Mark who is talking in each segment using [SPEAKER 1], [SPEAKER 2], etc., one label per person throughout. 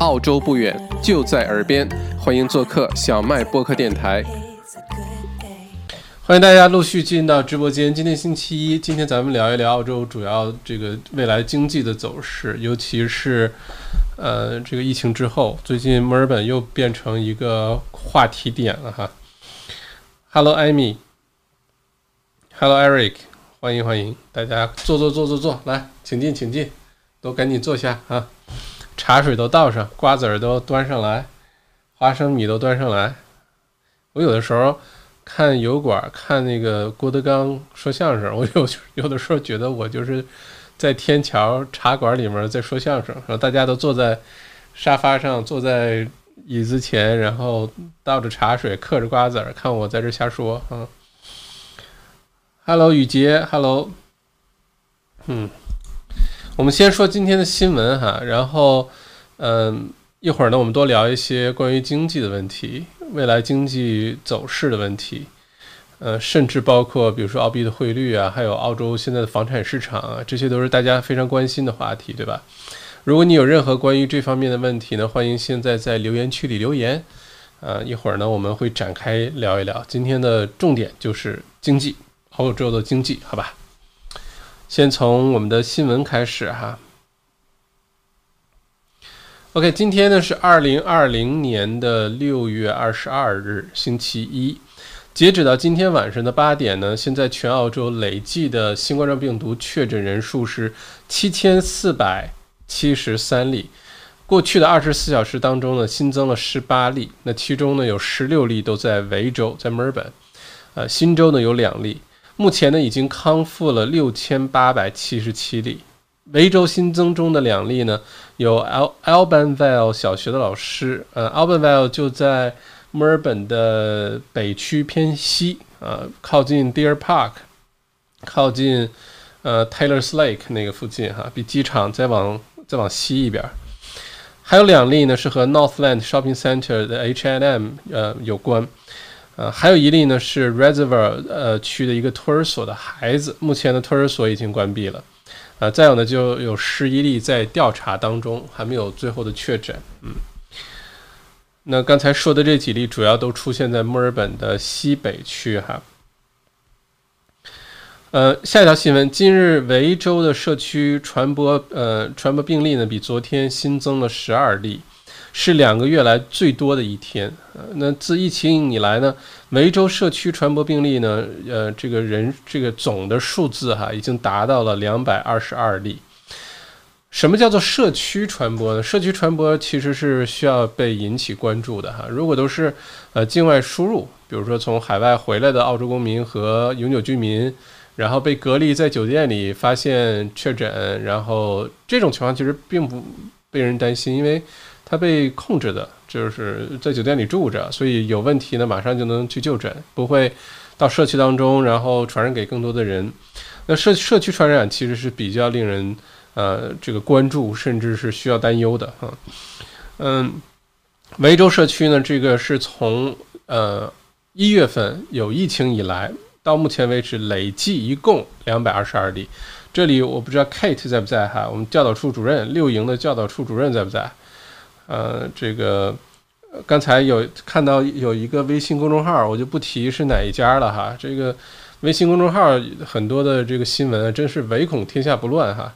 [SPEAKER 1] 澳洲不远，就在耳边，欢迎做客小麦播客电台。欢迎大家陆续进到直播间。今天星期一，今天咱们聊一聊澳洲主要这个未来经济的走势，尤其是呃这个疫情之后，最近墨尔本又变成一个话题点了哈。Hello, Amy. Hello, Eric. 欢迎欢迎，大家坐坐坐坐坐，来，请进请进，都赶紧坐下啊！茶水都倒上，瓜子儿都端上来，花生米都端上来。我有的时候。看油管，看那个郭德纲说相声，我有有的时候觉得我就是在天桥茶馆里面在说相声，然后大家都坐在沙发上，坐在椅子前，然后倒着茶水，嗑着瓜子儿，看我在这瞎说啊。Hello，雨杰，Hello，嗯，我们先说今天的新闻哈，然后嗯，一会儿呢，我们多聊一些关于经济的问题。未来经济走势的问题，呃，甚至包括比如说澳币的汇率啊，还有澳洲现在的房产市场啊，这些都是大家非常关心的话题，对吧？如果你有任何关于这方面的问题呢，欢迎现在在留言区里留言，呃，一会儿呢我们会展开聊一聊。今天的重点就是经济，澳洲的经济，好吧？先从我们的新闻开始哈。OK，今天呢是二零二零年的六月二十二日，星期一。截止到今天晚上的八点呢，现在全澳洲累计的新冠状病毒确诊人数是七千四百七十三例。过去的二十四小时当中呢，新增了十八例，那其中呢有十六例都在维州，在墨尔本。呃，新州呢有两例。目前呢已经康复了六千八百七十七例。维州新增中的两例呢，有 Al Albanvale 小学的老师，呃，Albanvale 就在墨尔本的北区偏西，呃，靠近 Deer Park，靠近呃 Taylor's Lake 那个附近哈，比机场再往再往西一边。还有两例呢是和 Northland Shopping Center 的 H&M 呃有关，呃，还有一例呢是 Reservoir 呃区的一个托儿所的孩子，目前的托儿所已经关闭了。呃，再有呢，就有十一例在调查当中，还没有最后的确诊。嗯，那刚才说的这几例主要都出现在墨尔本的西北区哈。呃，下一条新闻，今日维州的社区传播呃传播病例呢，比昨天新增了十二例。是两个月来最多的一天，呃，那自疫情以来呢，维州社区传播病例呢，呃，这个人这个总的数字哈，已经达到了两百二十二例。什么叫做社区传播呢？社区传播其实是需要被引起关注的哈。如果都是呃境外输入，比如说从海外回来的澳洲公民和永久居民，然后被隔离在酒店里发现确诊，然后这种情况其实并不被人担心，因为。他被控制的，就是在酒店里住着，所以有问题呢，马上就能去就诊，不会到社区当中，然后传染给更多的人。那社社区传染其实是比较令人呃这个关注，甚至是需要担忧的哈。嗯，维州社区呢，这个是从呃一月份有疫情以来，到目前为止累计一共两百二十二例。这里我不知道 Kate 在不在哈，我们教导处主任六营的教导处主任在不在？呃，这个刚才有看到有一个微信公众号，我就不提是哪一家了哈。这个微信公众号很多的这个新闻，真是唯恐天下不乱哈。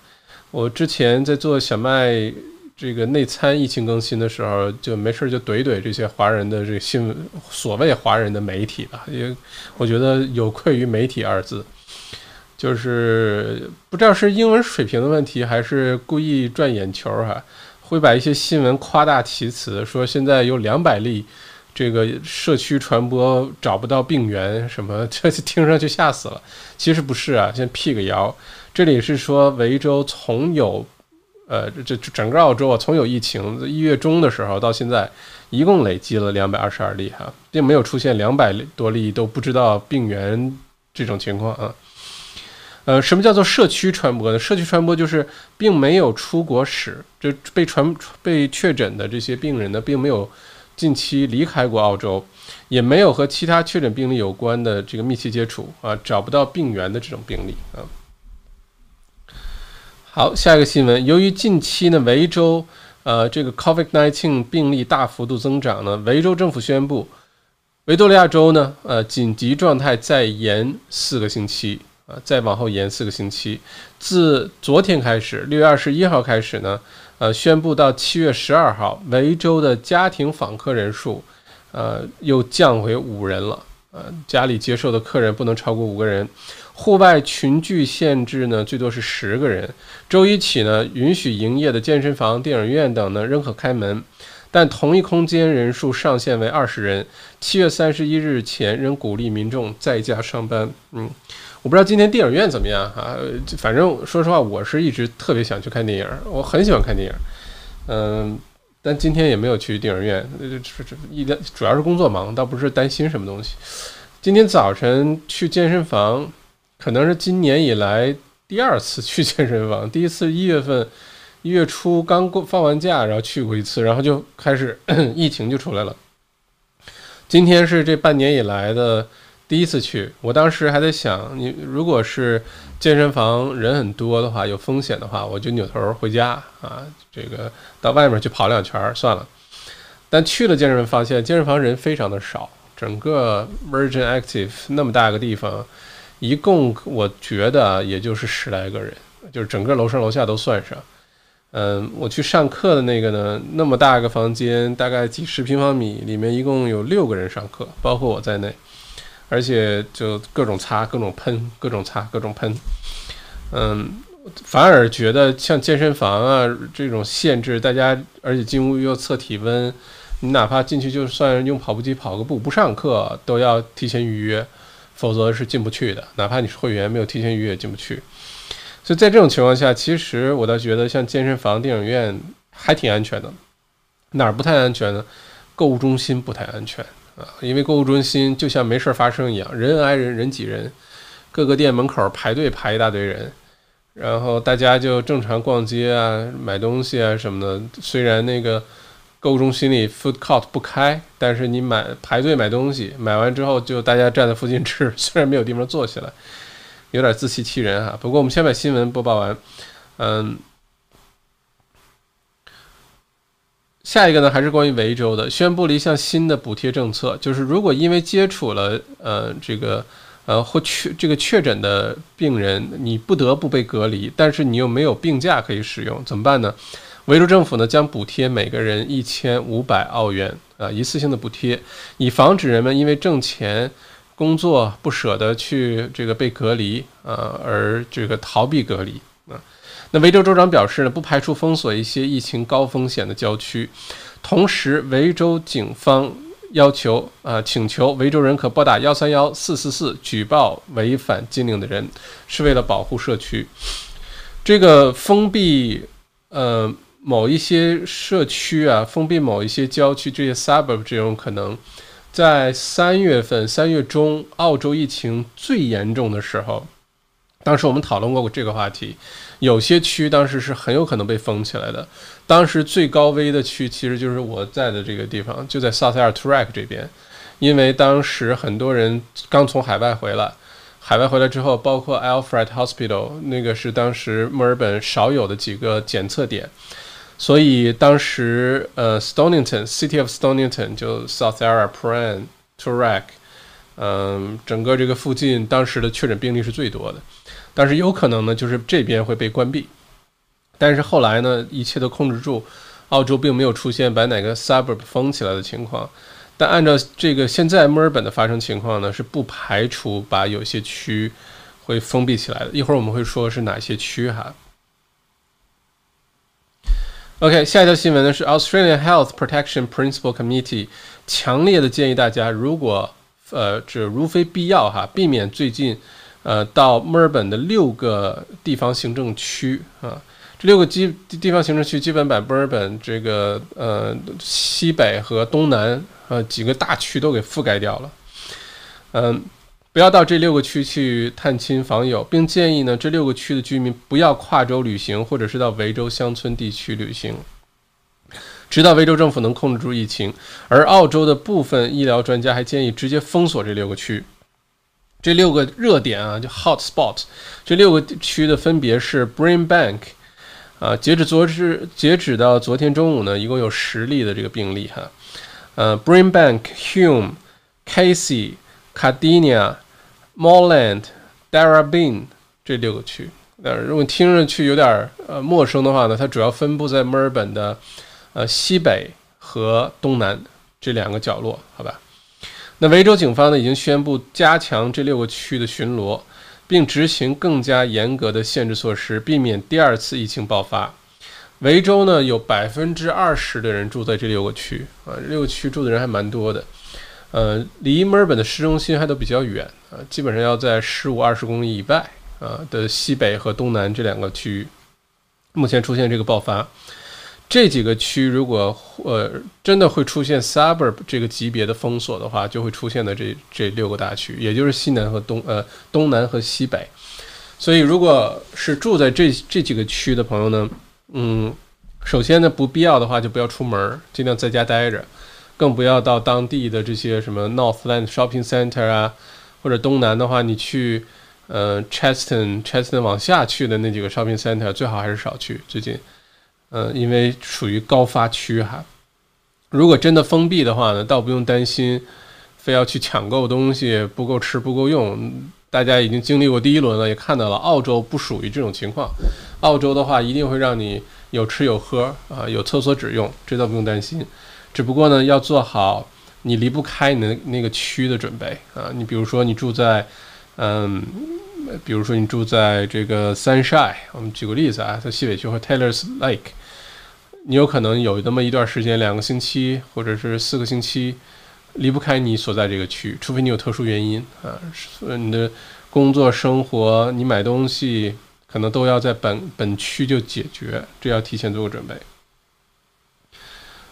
[SPEAKER 1] 我之前在做小麦这个内参疫情更新的时候，就没事就怼怼这些华人的这个新闻，所谓华人的媒体吧，也我觉得有愧于媒体二字，就是不知道是英文水平的问题，还是故意赚眼球哈。会把一些新闻夸大其词，说现在有两百例这个社区传播找不到病源，什么 这听上去吓死了。其实不是啊，先辟个谣。这里是说维州从有，呃，这整个澳洲啊，从有疫情一月中的时候到现在，一共累积了两百二十二例哈，并没有出现两百多例都不知道病源这种情况啊。呃，什么叫做社区传播呢？社区传播就是并没有出国史，这被传被确诊的这些病人呢，并没有近期离开过澳洲，也没有和其他确诊病例有关的这个密切接触啊，找不到病源的这种病例啊。好，下一个新闻，由于近期呢，维州呃，这个 COVID-19 病例大幅度增长呢，维州政府宣布，维多利亚州呢，呃，紧急状态再延四个星期，啊，再往后延四个星期。自昨天开始，六月二十一号开始呢，呃，宣布到七月十二号，维州的家庭访客人数，呃，又降为五人了，呃，家里接受的客人不能超过五个人。户外群聚限制呢，最多是十个人。周一起呢，允许营业的健身房、电影院等呢仍可开门，但同一空间人数上限为二十人。七月三十一日前仍鼓励民众在家上班。嗯，我不知道今天电影院怎么样啊？反正说实话，我是一直特别想去看电影，我很喜欢看电影。嗯，但今天也没有去电影院，这这一点主要是工作忙，倒不是担心什么东西。今天早晨去健身房。可能是今年以来第二次去健身房，第一次一月份一月初刚过放完假，然后去过一次，然后就开始疫情就出来了。今天是这半年以来的第一次去，我当时还在想，你如果是健身房人很多的话，有风险的话，我就扭头回家啊，这个到外面去跑两圈算了。但去了健身房，发现健身房人非常的少，整个 Virgin Active 那么大个地方。一共我觉得也就是十来个人，就是整个楼上楼下都算上。嗯，我去上课的那个呢，那么大个房间，大概几十平方米，里面一共有六个人上课，包括我在内，而且就各种擦、各种喷、各种擦、各种喷。嗯，反而觉得像健身房啊这种限制，大家而且进屋又测体温，你哪怕进去就算用跑步机跑个步，不上课都要提前预约。否则是进不去的，哪怕你是会员，没有提前预约也进不去。所以在这种情况下，其实我倒觉得像健身房、电影院还挺安全的。哪儿不太安全呢？购物中心不太安全啊，因为购物中心就像没事儿发生一样，人挨人人挤人，各个店门口排队排一大堆人，然后大家就正常逛街啊、买东西啊什么的。虽然那个。购物中心里 food court 不开，但是你买排队买东西，买完之后就大家站在附近吃，虽然没有地方坐起来，有点自欺欺人哈。不过我们先把新闻播报完，嗯，下一个呢还是关于维州的，宣布了一项新的补贴政策，就是如果因为接触了呃这个呃或确这个确诊的病人，你不得不被隔离，但是你又没有病假可以使用，怎么办呢？维州政府呢将补贴每个人一千五百澳元啊，一次性的补贴，以防止人们因为挣钱、工作不舍得去这个被隔离啊，而这个逃避隔离。那维州州长表示呢，不排除封锁一些疫情高风险的郊区。同时，维州警方要求啊，请求维州人可拨打幺三幺四四四举报违反禁令的人，是为了保护社区。这个封闭呃。某一些社区啊，封闭某一些郊区，这些 suburb 这种可能，在三月份三月中，澳洲疫情最严重的时候，当时我们讨论过这个话题，有些区当时是很有可能被封起来的。当时最高危的区其实就是我在的这个地方，就在 South Air Track 这边，因为当时很多人刚从海外回来。海外回来之后，包括 Alfred Hospital，那个是当时墨尔本少有的几个检测点。所以当时，呃，Stonington，City of Stonington，就 South a r a p r a n t u r a k 嗯，整个这个附近当时的确诊病例是最多的。但是有可能呢，就是这边会被关闭。但是后来呢，一切都控制住，澳洲并没有出现把哪个 suburb 封起来的情况。但按照这个现在墨尔本的发生情况呢，是不排除把有些区会封闭起来的。一会儿我们会说是哪些区哈。OK，下一条新闻呢是 Australian Health Protection Principal Committee 强烈的建议大家，如果呃这如非必要哈，避免最近呃到墨尔本的六个地方行政区啊，这六个基地方行政区基本把墨尔本这个呃西北和东南呃几个大区都给覆盖掉了，嗯。不要到这六个区去探亲访友，并建议呢，这六个区的居民不要跨州旅行，或者是到维州乡村地区旅行，直到维州政府能控制住疫情。而澳洲的部分医疗专家还建议直接封锁这六个区。这六个热点啊，就 hot spot，这六个区的分别是 Brimbank，啊，截止昨日，截止到昨天中午呢，一共有十例的这个病例哈。呃，Brimbank、Hume、Casey、Cardinia、Moreland、Darabin 这六个区。呃，如果听上去有点呃陌生的话呢，它主要分布在墨尔本的呃西北和东南这两个角落，好吧？那维州警方呢已经宣布加强这六个区的巡逻。并执行更加严格的限制措施，避免第二次疫情爆发。维州呢，有百分之二十的人住在这六个区啊，六个区住的人还蛮多的。呃，离墨尔本的市中心还都比较远啊，基本上要在十五二十公里以外啊的西北和东南这两个区域，目前出现这个爆发。这几个区如果呃真的会出现 suburb 这个级别的封锁的话，就会出现的这这六个大区，也就是西南和东呃东南和西北。所以，如果是住在这这几个区的朋友呢，嗯，首先呢不必要的话就不要出门，尽量在家待着，更不要到当地的这些什么 Northland Shopping Center 啊，或者东南的话，你去呃 Cheston Cheston 往下去的那几个 Shopping Center 最好还是少去，最近。嗯，因为属于高发区哈，如果真的封闭的话呢，倒不用担心，非要去抢购东西不够吃不够用。大家已经经历过第一轮了，也看到了，澳洲不属于这种情况。澳洲的话，一定会让你有吃有喝啊，有厕所纸用，这倒不用担心。只不过呢，要做好你离不开你的那个区的准备啊。你比如说，你住在，嗯。比如说你住在这个 Sunshine，我们举个例子啊，在西北区或 Taylor's Lake，你有可能有那么一段时间，两个星期或者是四个星期，离不开你所在这个区，除非你有特殊原因啊，你的工作生活、你买东西可能都要在本本区就解决，这要提前做个准备。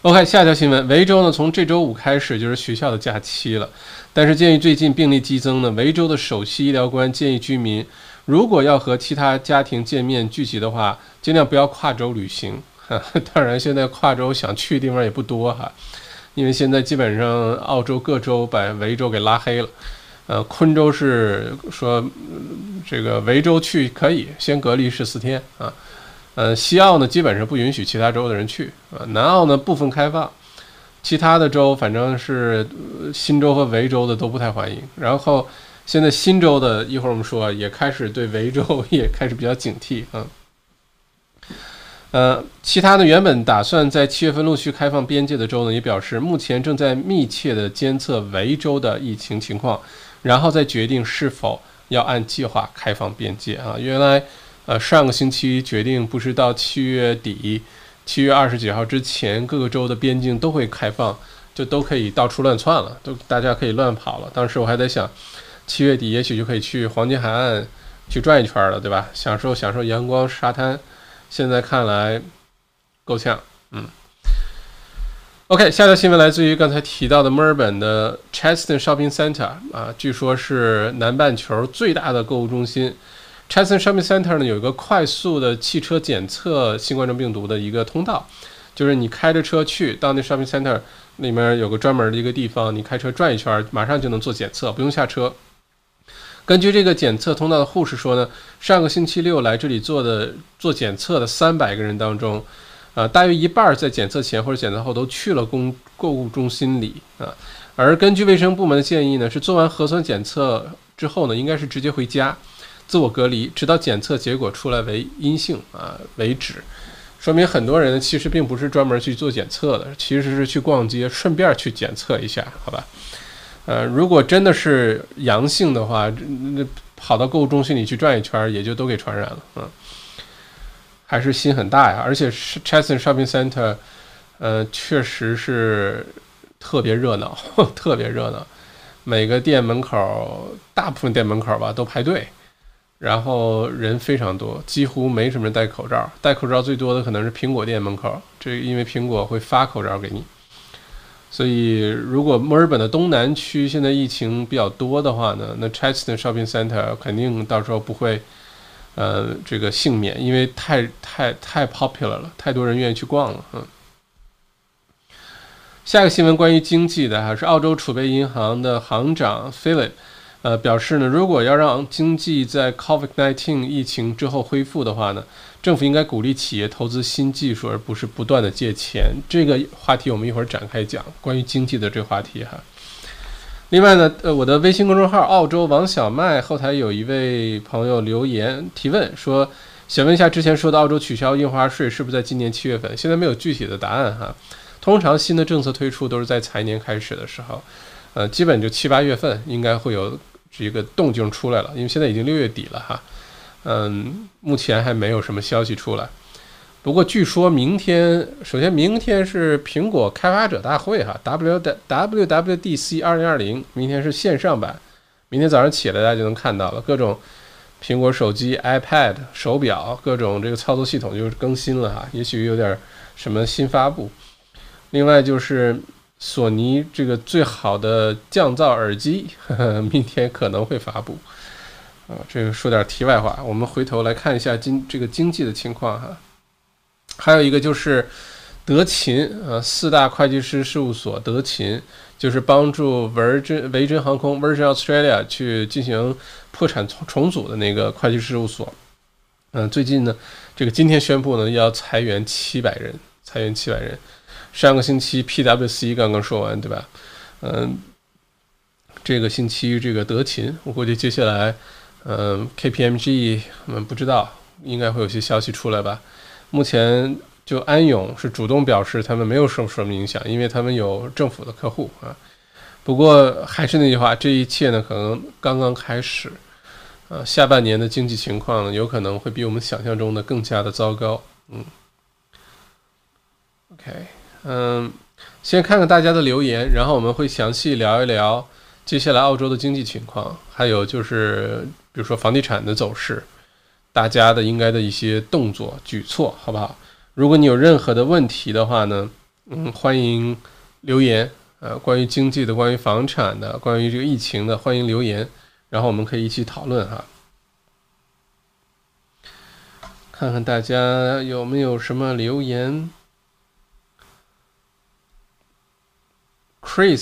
[SPEAKER 1] OK，下条新闻，维州呢从这周五开始就是学校的假期了。但是鉴于最近病例激增呢，维州的首席医疗官建议居民，如果要和其他家庭见面聚集的话，尽量不要跨州旅行。当然，现在跨州想去的地方也不多哈，因为现在基本上澳洲各州把维州给拉黑了。呃，昆州是说这个维州去可以先隔离十四天啊。呃，西澳呢基本上不允许其他州的人去啊。南澳呢部分开放。其他的州，反正是新州和维州的都不太欢迎。然后现在新州的，一会儿我们说，也开始对维州 也开始比较警惕啊。呃，其他的原本打算在七月份陆续开放边界的州呢，也表示目前正在密切的监测维州的疫情情况，然后再决定是否要按计划开放边界啊。原来，呃，上个星期决定不是到七月底。七月二十几号之前，各个州的边境都会开放，就都可以到处乱窜了，都大家可以乱跑了。当时我还在想，七月底也许就可以去黄金海岸去转一圈了，对吧？享受享受阳光沙滩。现在看来够呛，嗯。OK，下条新闻来自于刚才提到的墨尔本的 Cheston Shopping Center 啊，据说是南半球最大的购物中心。Cheston Shopping Center 呢有一个快速的汽车检测新冠状病毒的一个通道，就是你开着车去到那 Shopping Center 里面有个专门的一个地方，你开车转一圈，马上就能做检测，不用下车。根据这个检测通道的护士说呢，上个星期六来这里做的做检测的三百个人当中，啊，大约一半在检测前或者检测后都去了公购物中心里啊。而根据卫生部门的建议呢，是做完核酸检测之后呢，应该是直接回家。自我隔离，直到检测结果出来为阴性啊为止，说明很多人其实并不是专门去做检测的，其实是去逛街顺便去检测一下，好吧？呃，如果真的是阳性的话，那跑到购物中心里去转一圈，也就都给传染了，嗯，还是心很大呀。而且是 Cheston Shopping Center，呃，确实是特别热闹，特别热闹，每个店门口，大部分店门口吧都排队。然后人非常多，几乎没什么人戴口罩。戴口罩最多的可能是苹果店门口，这因为苹果会发口罩给你。所以，如果墨尔本的东南区现在疫情比较多的话呢，那 Cheston Shopping Center 肯定到时候不会，呃，这个幸免，因为太太太 popular 了，太多人愿意去逛了。嗯。下一个新闻关于经济的，还是澳洲储备银行的行长 Philip。呃，表示呢，如果要让经济在 COVID-19 疫情之后恢复的话呢，政府应该鼓励企业投资新技术，而不是不断的借钱。这个话题我们一会儿展开讲，关于经济的这个话题哈。另外呢，呃，我的微信公众号澳洲王小麦后台有一位朋友留言提问说，想问一下之前说的澳洲取消印花税是不是在今年七月份？现在没有具体的答案哈。通常新的政策推出都是在财年开始的时候，呃，基本就七八月份应该会有。这个动静出来了，因为现在已经六月底了哈，嗯，目前还没有什么消息出来。不过据说明天，首先明天是苹果开发者大会哈，W W W D C 二零二零，明天是线上版，明天早上起来大家就能看到了，各种苹果手机、iPad、手表，各种这个操作系统就是更新了哈，也许有点什么新发布。另外就是。索尼这个最好的降噪耳机，呵 呵明天可能会发布。啊，这个说点题外话，我们回头来看一下经这个经济的情况哈。还有一个就是德勤啊，四大会计师事务所德勤，就是帮助维珍维珍航空 Virgin Australia 去进行破产重重组的那个会计师事务所。嗯，最近呢，这个今天宣布呢要裁员七百人，裁员七百人。上个星期 PWC 刚刚说完，对吧？嗯，这个星期这个德勤，我估计接下来，嗯，KPMG，我们，不知道，应该会有些消息出来吧。目前就安永是主动表示他们没有受什么影响，因为他们有政府的客户啊。不过还是那句话，这一切呢可能刚刚开始，呃，下半年的经济情况呢有可能会比我们想象中的更加的糟糕。嗯，OK。嗯，先看看大家的留言，然后我们会详细聊一聊接下来澳洲的经济情况，还有就是比如说房地产的走势，大家的应该的一些动作举措，好不好？如果你有任何的问题的话呢，嗯，欢迎留言，呃，关于经济的、关于房产的、关于这个疫情的，欢迎留言，然后我们可以一起讨论哈。看看大家有没有什么留言。Chris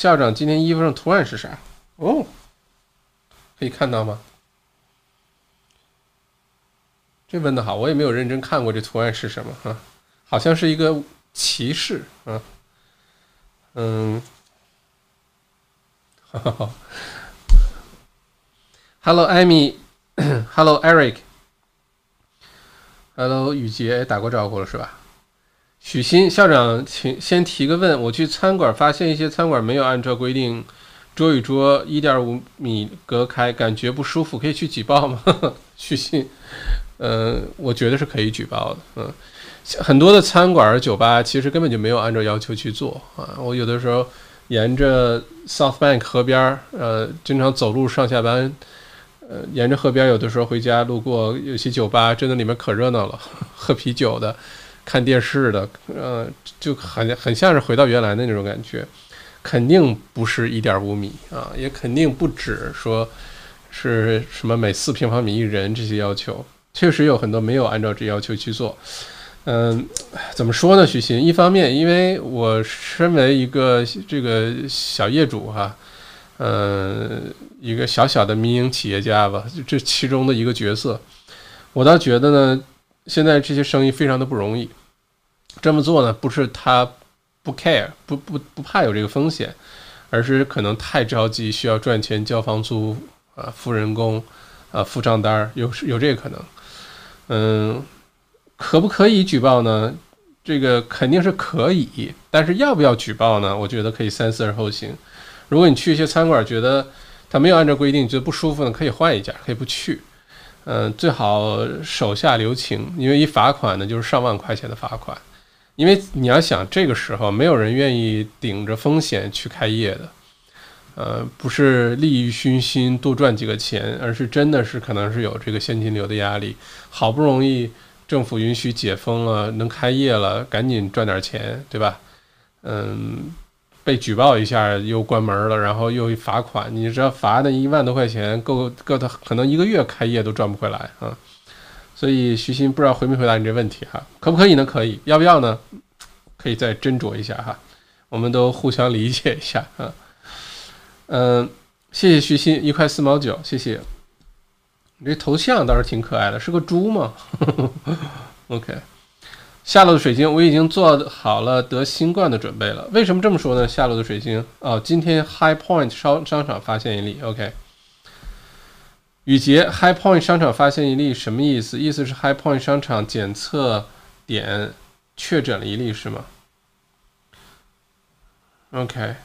[SPEAKER 1] 校长今天衣服上图案是啥？哦，可以看到吗？这问的好，我也没有认真看过这图案是什么哈，好像是一个骑士啊，嗯，哈 哈，Hello Amy，Hello Eric，Hello 雨杰打过招呼了是吧？许昕校长，请先提个问。我去餐馆发现一些餐馆没有按照规定桌与桌一点五米隔开，感觉不舒服，可以去举报吗？许昕，嗯，我觉得是可以举报的。嗯，很多的餐馆、酒吧其实根本就没有按照要求去做啊。我有的时候沿着 South Bank 河边儿，呃，经常走路上下班，呃，沿着河边有的时候回家路过，有些酒吧真的里面可热闹了，喝啤酒的。看电视的，呃，就很很像是回到原来的那种感觉，肯定不是一点五米啊，也肯定不止说是什么每四平方米一人这些要求，确实有很多没有按照这要求去做。嗯，怎么说呢？许昕，一方面，因为我身为一个这个小业主哈，嗯，一个小小的民营企业家吧，这其中的一个角色，我倒觉得呢，现在这些生意非常的不容易。这么做呢，不是他不 care，不不不怕有这个风险，而是可能太着急，需要赚钱交房租啊，付人工啊，付账单儿，有有这个可能。嗯，可不可以举报呢？这个肯定是可以，但是要不要举报呢？我觉得可以三思而后行。如果你去一些餐馆，觉得他没有按照规定，觉得不舒服呢，可以换一家，可以不去。嗯，最好手下留情，因为一罚款呢，就是上万块钱的罚款。因为你要想，这个时候没有人愿意顶着风险去开业的，呃，不是利欲熏心多赚几个钱，而是真的是可能是有这个现金流的压力。好不容易政府允许解封了，能开业了，赶紧赚点钱，对吧？嗯，被举报一下又关门了，然后又罚款，你知道罚那一万多块钱，够够他可能一个月开业都赚不回来啊。所以徐鑫不知道回没回答你这问题哈？可不可以呢？可以，要不要呢？可以再斟酌一下哈。我们都互相理解一下啊。嗯，谢谢徐鑫一块四毛九，谢谢。你这头像倒是挺可爱的，是个猪吗？OK。下路的水晶，我已经做好了得新冠的准备了。为什么这么说呢？下路的水晶哦，今天 High Point 商商场发现一例。OK，雨杰，High Point 商场发现一例什么意思？意思是 High Point 商场检测点确诊了一例是吗？OK，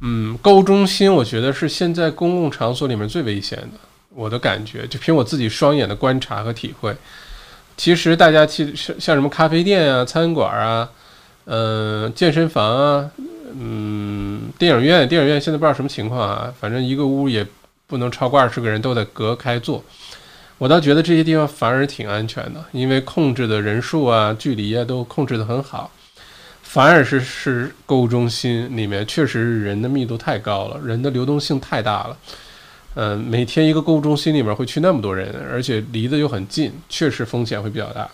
[SPEAKER 1] 嗯，购物中心我觉得是现在公共场所里面最危险的，我的感觉就凭我自己双眼的观察和体会。其实大家去像像什么咖啡店啊、餐馆啊、嗯、健身房啊、嗯、电影院，电影院现在不知道什么情况啊，反正一个屋也不能超过二十个人，都得隔开坐。我倒觉得这些地方反而挺安全的，因为控制的人数啊、距离啊都控制得很好。反而是是购物中心里面，确实人的密度太高了，人的流动性太大了。嗯，每天一个购物中心里面会去那么多人，而且离得又很近，确实风险会比较大。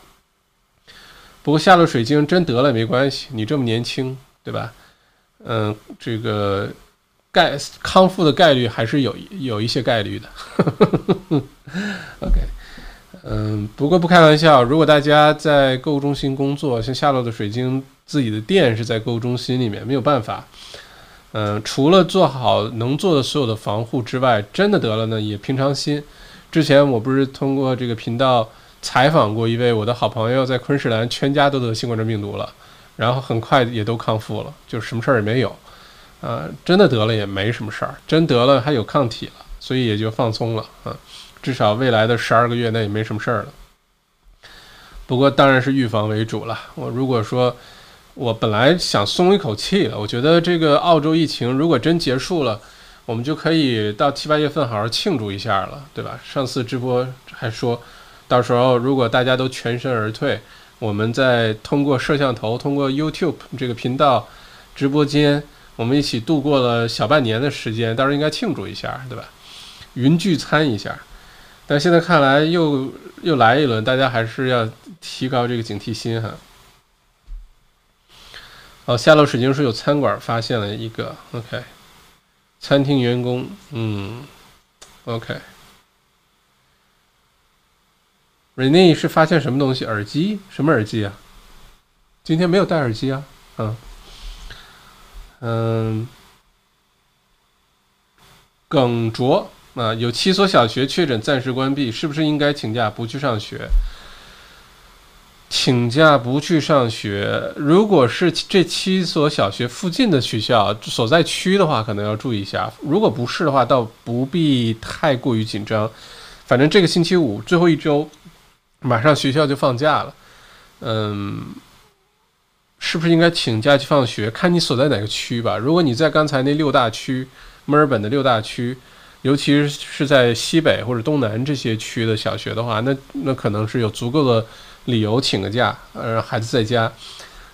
[SPEAKER 1] 不过下了水晶真得了也没关系，你这么年轻，对吧？嗯，这个概康复的概率还是有有一些概率的。OK，嗯，不过不开玩笑，如果大家在购物中心工作，像夏洛的水晶自己的店是在购物中心里面，没有办法。嗯，除了做好能做的所有的防护之外，真的得了呢，也平常心。之前我不是通过这个频道采访过一位我的好朋友，在昆士兰全家都得新冠状病毒了，然后很快也都康复了，就什么事儿也没有。呃，真的得了也没什么事儿，真得了还有抗体了，所以也就放松了啊。至少未来的十二个月内也没什么事儿了。不过当然是预防为主了。我如果说。我本来想松一口气了，我觉得这个澳洲疫情如果真结束了，我们就可以到七八月份好好庆祝一下了，对吧？上次直播还说，到时候如果大家都全身而退，我们再通过摄像头，通过 YouTube 这个频道直播间，我们一起度过了小半年的时间，到时候应该庆祝一下，对吧？云聚餐一下。但现在看来又又来一轮，大家还是要提高这个警惕心哈。哦，下楼水晶说有餐馆发现了一个，OK，餐厅员工，嗯，OK。Rene 是发现什么东西？耳机？什么耳机啊？今天没有戴耳机啊，嗯，嗯，耿卓啊，有七所小学确诊暂时关闭，是不是应该请假不去上学？请假不去上学，如果是这七所小学附近的学校所在区的话，可能要注意一下；如果不是的话，倒不必太过于紧张。反正这个星期五最后一周，马上学校就放假了。嗯，是不是应该请假去放学？看你所在哪个区吧。如果你在刚才那六大区，墨尔本的六大区，尤其是在西北或者东南这些区的小学的话，那那可能是有足够的。理由请个假，呃，孩子在家。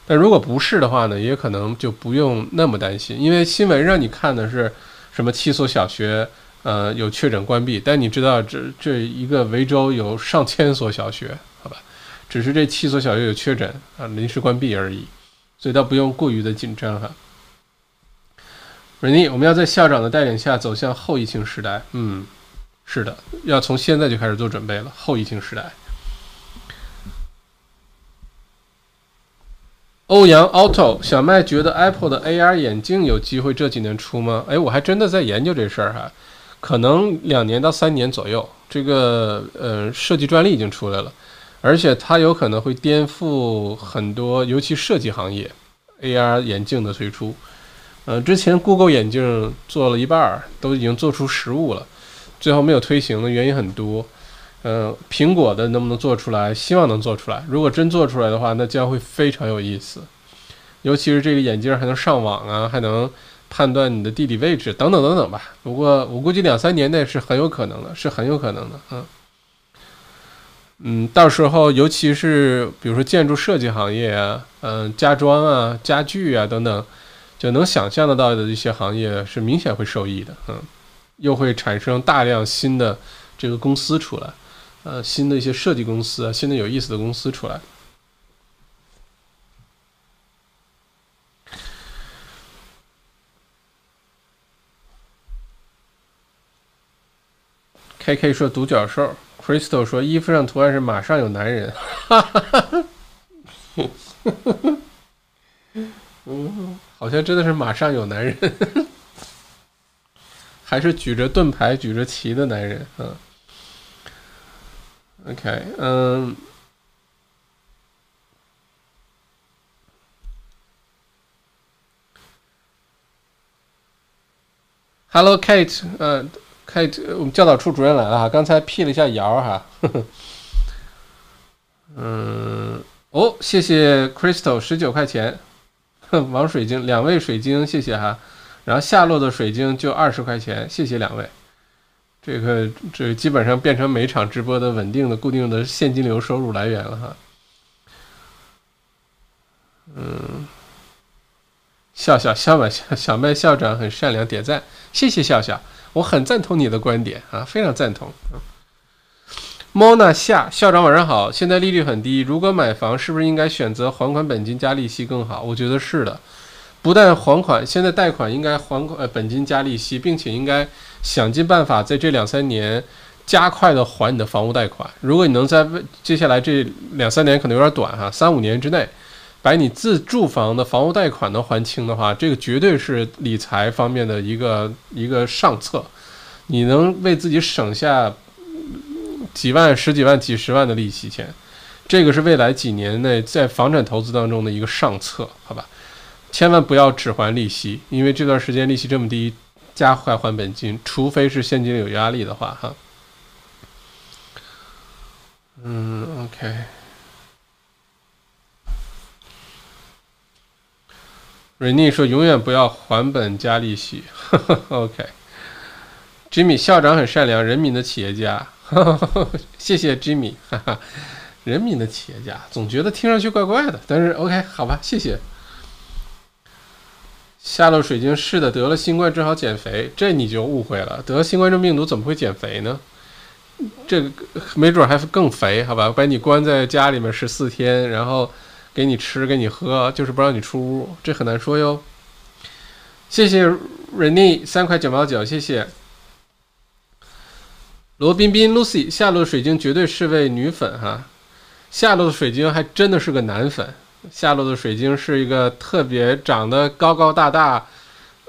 [SPEAKER 1] 但如果不是的话呢，也可能就不用那么担心，因为新闻让你看的是什么七所小学，呃，有确诊关闭。但你知道，这这一个维州有上千所小学，好吧？只是这七所小学有确诊啊，临时关闭而已，所以倒不用过于的紧张哈。瑞妮，我们要在校长的带领下走向后疫情时代。嗯，是的，要从现在就开始做准备了，后疫情时代。欧阳 Auto 小麦觉得 Apple 的 AR 眼镜有机会这几年出吗？哎，我还真的在研究这事儿哈，可能两年到三年左右。这个呃设计专利已经出来了，而且它有可能会颠覆很多，尤其设计行业 AR 眼镜的推出。呃，之前 Google 眼镜做了一半儿，都已经做出实物了，最后没有推行的原因很多。嗯，苹果的能不能做出来？希望能做出来。如果真做出来的话，那将会非常有意思。尤其是这个眼镜还能上网啊，还能判断你的地理位置等等等等吧。不过我估计两三年内是很有可能的，是很有可能的。嗯，嗯，到时候尤其是比如说建筑设计行业啊，嗯，家装啊、家具啊等等，就能想象得到的一些行业是明显会受益的。嗯，又会产生大量新的这个公司出来。呃，新的一些设计公司啊，新的有意思的公司出来。K K 说独角兽，Crystal 说衣服上图案是马上有男人，哈哈哈哈嗯，好像真的是马上有男人，还是举着盾牌、举着旗的男人啊？OK，嗯。Hello Kate，呃，Kate，我们教导处主任来了哈，刚才辟了一下谣哈，嗯，哦，谢谢 Crystal 十九块钱，王水晶两位水晶谢谢哈，然后下落的水晶就二十块钱，谢谢两位，这个这基本上变成每场直播的稳定的固定的现金流收入来源了哈，嗯。笑笑笑吧，小 小麦校长很善良，点赞，谢谢笑笑，我很赞同你的观点啊，非常赞同。莫娜夏校长晚上好，现在利率很低，如果买房是不是应该选择还款本金加利息更好？我觉得是的，不但还款，现在贷款应该还款呃本金加利息，并且应该想尽办法在这两三年加快的还你的房屋贷款。如果你能在接下来这两三年可能有点短哈，三五年之内。把你自住房的房屋贷款能还清的话，这个绝对是理财方面的一个一个上策。你能为自己省下几万、十几万、几十万的利息钱，这个是未来几年内在房产投资当中的一个上策，好吧？千万不要只还利息，因为这段时间利息这么低，加快还本金，除非是现金有压力的话，哈。嗯，OK。瑞妮说：“永远不要还本加利息。”OK，Jimmy 校长很善良，人民的企业家。谢谢 Jimmy，哈哈，人民的企业家，总觉得听上去怪怪的，但是 OK，好吧，谢谢。下落水晶是的，得了新冠正好减肥，这你就误会了。得了新冠状病毒怎么会减肥呢？这个没准还更肥，好吧？把你关在家里面十四天，然后。给你吃，给你喝，就是不让你出屋，这很难说哟。谢谢 Rene 三块九毛九，谢谢罗彬彬 Lucy 下落水晶绝对是位女粉哈，下落的水晶还真的是个男粉，下落的水晶是一个特别长得高高大大，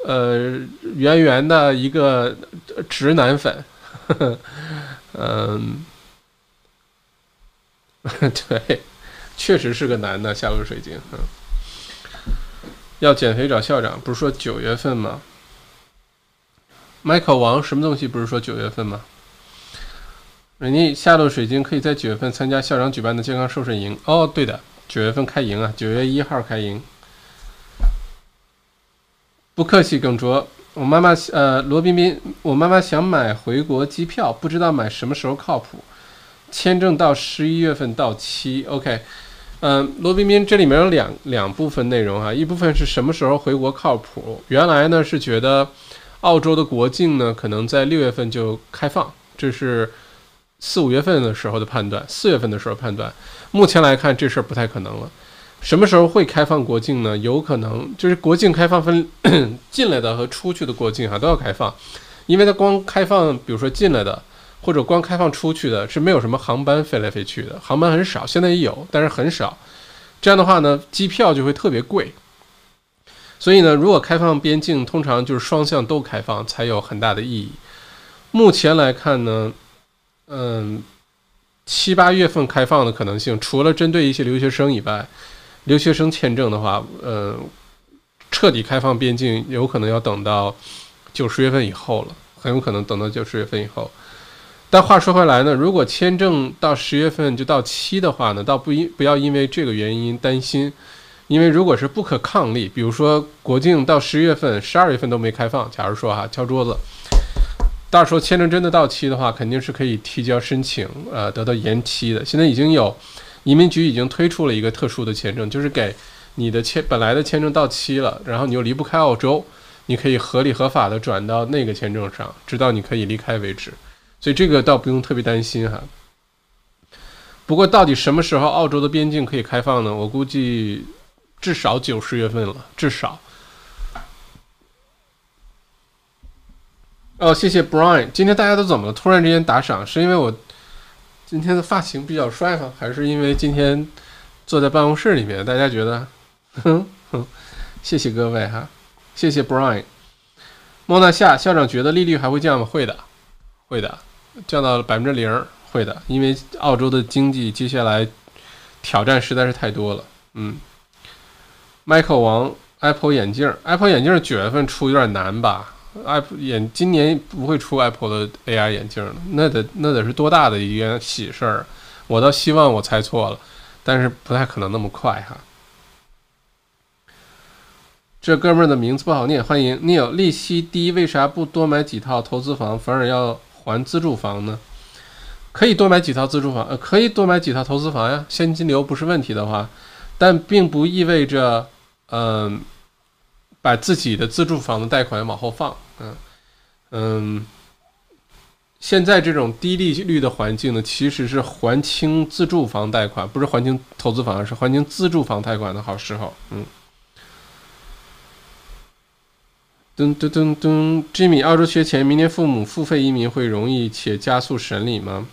[SPEAKER 1] 呃圆圆的一个直男粉，嗯，对。确实是个男的，下落水晶。嗯，要减肥找校长，不是说九月份吗？Michael 王什么东西？不是说九月份吗？人家下落水晶可以在九月份参加校长举办的健康瘦身营。哦，对的，九月份开营啊，九月一号开营。不客气，耿卓。我妈妈呃，罗彬彬，我妈妈想买回国机票，不知道买什么时候靠谱。签证到十一月份到期，OK。嗯，罗彬彬，这里面有两两部分内容哈，一部分是什么时候回国靠谱？原来呢是觉得澳洲的国境呢可能在六月份就开放，这是四五月份的时候的判断，四月份的时候判断。目前来看这事儿不太可能了。什么时候会开放国境呢？有可能就是国境开放分 进来的和出去的国境哈都要开放，因为它光开放，比如说进来的。或者光开放出去的是没有什么航班飞来飞去的，航班很少，现在也有，但是很少。这样的话呢，机票就会特别贵。所以呢，如果开放边境，通常就是双向都开放才有很大的意义。目前来看呢，嗯，七八月份开放的可能性，除了针对一些留学生以外，留学生签证的话，呃，彻底开放边境有可能要等到九十月份以后了，很有可能等到九十月份以后。但话说回来呢，如果签证到十月份就到期的话呢，倒不因不要因为这个原因担心，因为如果是不可抗力，比如说国境到十月份、十二月份都没开放，假如说哈敲桌子，到时候签证真的到期的话，肯定是可以提交申请，呃，得到延期的。现在已经有移民局已经推出了一个特殊的签证，就是给你的签本来的签证到期了，然后你又离不开澳洲，你可以合理合法的转到那个签证上，直到你可以离开为止。所以这个倒不用特别担心哈。不过到底什么时候澳洲的边境可以开放呢？我估计至少九十月份了，至少。哦，谢谢 Brian。今天大家都怎么了？突然之间打赏，是因为我今天的发型比较帅吗？还是因为今天坐在办公室里面，大家觉得？哼哼，谢谢各位哈，谢谢 Brian。莫纳夏校长觉得利率还会降吗？会的，会的，降到了百分之零，会的，因为澳洲的经济接下来挑战实在是太多了。嗯，Michael 王，Apple 眼镜，Apple 眼镜九月份出有点难吧？Apple 眼今年不会出 Apple 的 AR 眼镜了，那得那得是多大的一件喜事儿？我倒希望我猜错了，但是不太可能那么快哈。这哥们儿的名字不好念，欢迎 Neil。利息低，为啥不多买几套投资房，反而要还自住房呢？可以多买几套自住房，呃，可以多买几套投资房呀，现金流不是问题的话，但并不意味着，嗯。把自己的自住房的贷款往后放，嗯嗯，现在这种低利率的环境呢，其实是还清自住房贷款，不是还清投资房，是还清自住房贷款的好时候，嗯。噔噔噔噔，Jimmy，澳洲缺钱，明年父母付费移民会容易且加速审理吗？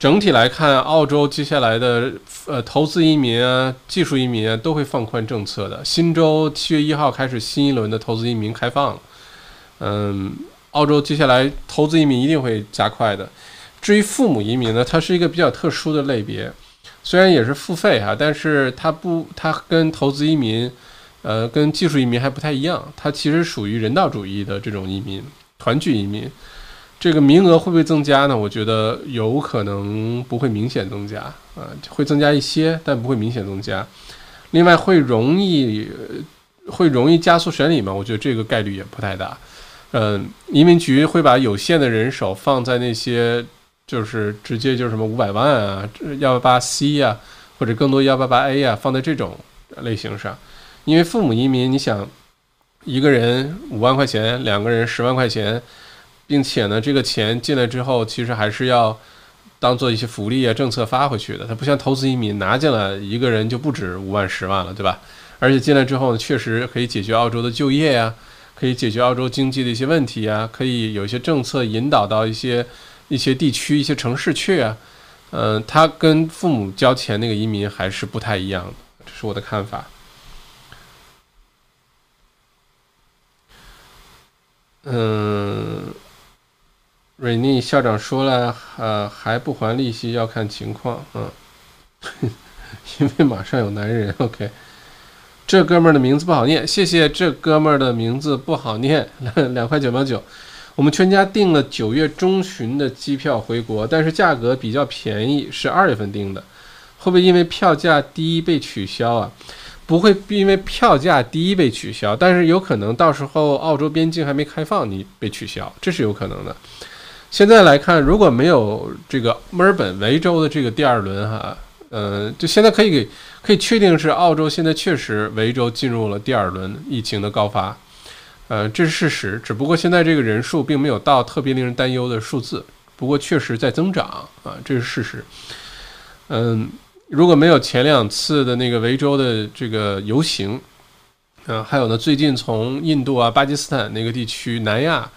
[SPEAKER 1] 整体来看，澳洲接下来的呃投资移民啊、技术移民啊都会放宽政策的。新州七月一号开始新一轮的投资移民开放了，嗯，澳洲接下来投资移民一定会加快的。至于父母移民呢，它是一个比较特殊的类别，虽然也是付费哈，但是它不，它跟投资移民，呃，跟技术移民还不太一样，它其实属于人道主义的这种移民，团聚移民。这个名额会不会增加呢？我觉得有可能不会明显增加啊，会增加一些，但不会明显增加。另外，会容易会容易加速审理吗？我觉得这个概率也不太大。嗯，移民局会把有限的人手放在那些就是直接就是什么五百万啊、幺八八 C 呀，或者更多幺八八 A 呀，放在这种类型上。因为父母移民，你想一个人五万块钱，两个人十万块钱。并且呢，这个钱进来之后，其实还是要当做一些福利啊政策发回去的。它不像投资移民拿进来一个人就不止五万十万了，对吧？而且进来之后呢，确实可以解决澳洲的就业呀，可以解决澳洲经济的一些问题啊，可以有一些政策引导到一些一些地区、一些城市去啊。嗯，他跟父母交钱那个移民还是不太一样的，这是我的看法。嗯。瑞尼校长说了，呃，还不还利息要看情况，嗯，因为马上有男人。OK，这哥们儿的名字不好念，谢谢这哥们儿的名字不好念，两块九毛九。我们全家订了九月中旬的机票回国，但是价格比较便宜，是二月份订的，会不会因为票价低被取消啊？不会因为票价低被取消，但是有可能到时候澳洲边境还没开放，你被取消，这是有可能的。现在来看，如果没有这个墨尔本维州的这个第二轮哈，嗯，就现在可以给可以确定是澳洲现在确实维州进入了第二轮疫情的高发，呃，这是事实。只不过现在这个人数并没有到特别令人担忧的数字，不过确实在增长啊，这是事实。嗯，如果没有前两次的那个维州的这个游行，嗯，还有呢，最近从印度啊、巴基斯坦那个地区、南亚，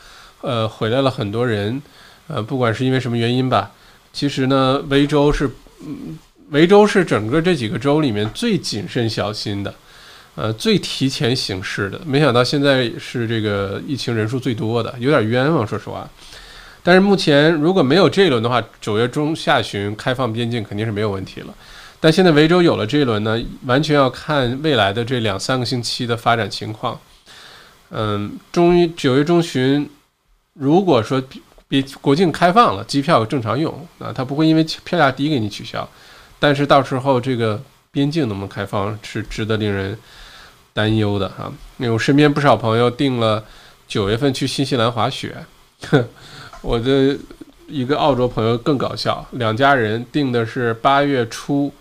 [SPEAKER 1] 呃，回来了很多人。呃，不管是因为什么原因吧，其实呢，维州是，维州是整个这几个州里面最谨慎小心的，呃，最提前行事的。没想到现在是这个疫情人数最多的，有点冤枉，说实话。但是目前如果没有这一轮的话，九月中下旬开放边境肯定是没有问题了。但现在维州有了这一轮呢，完全要看未来的这两三个星期的发展情况。嗯，终于九月中旬，如果说。比国境开放了，机票正常用啊，它不会因为票价低给你取消。但是到时候这个边境能不能开放是值得令人担忧的啊。因为我身边不少朋友订了九月份去新西兰滑雪，我的一个澳洲朋友更搞笑，两家人订的是八月初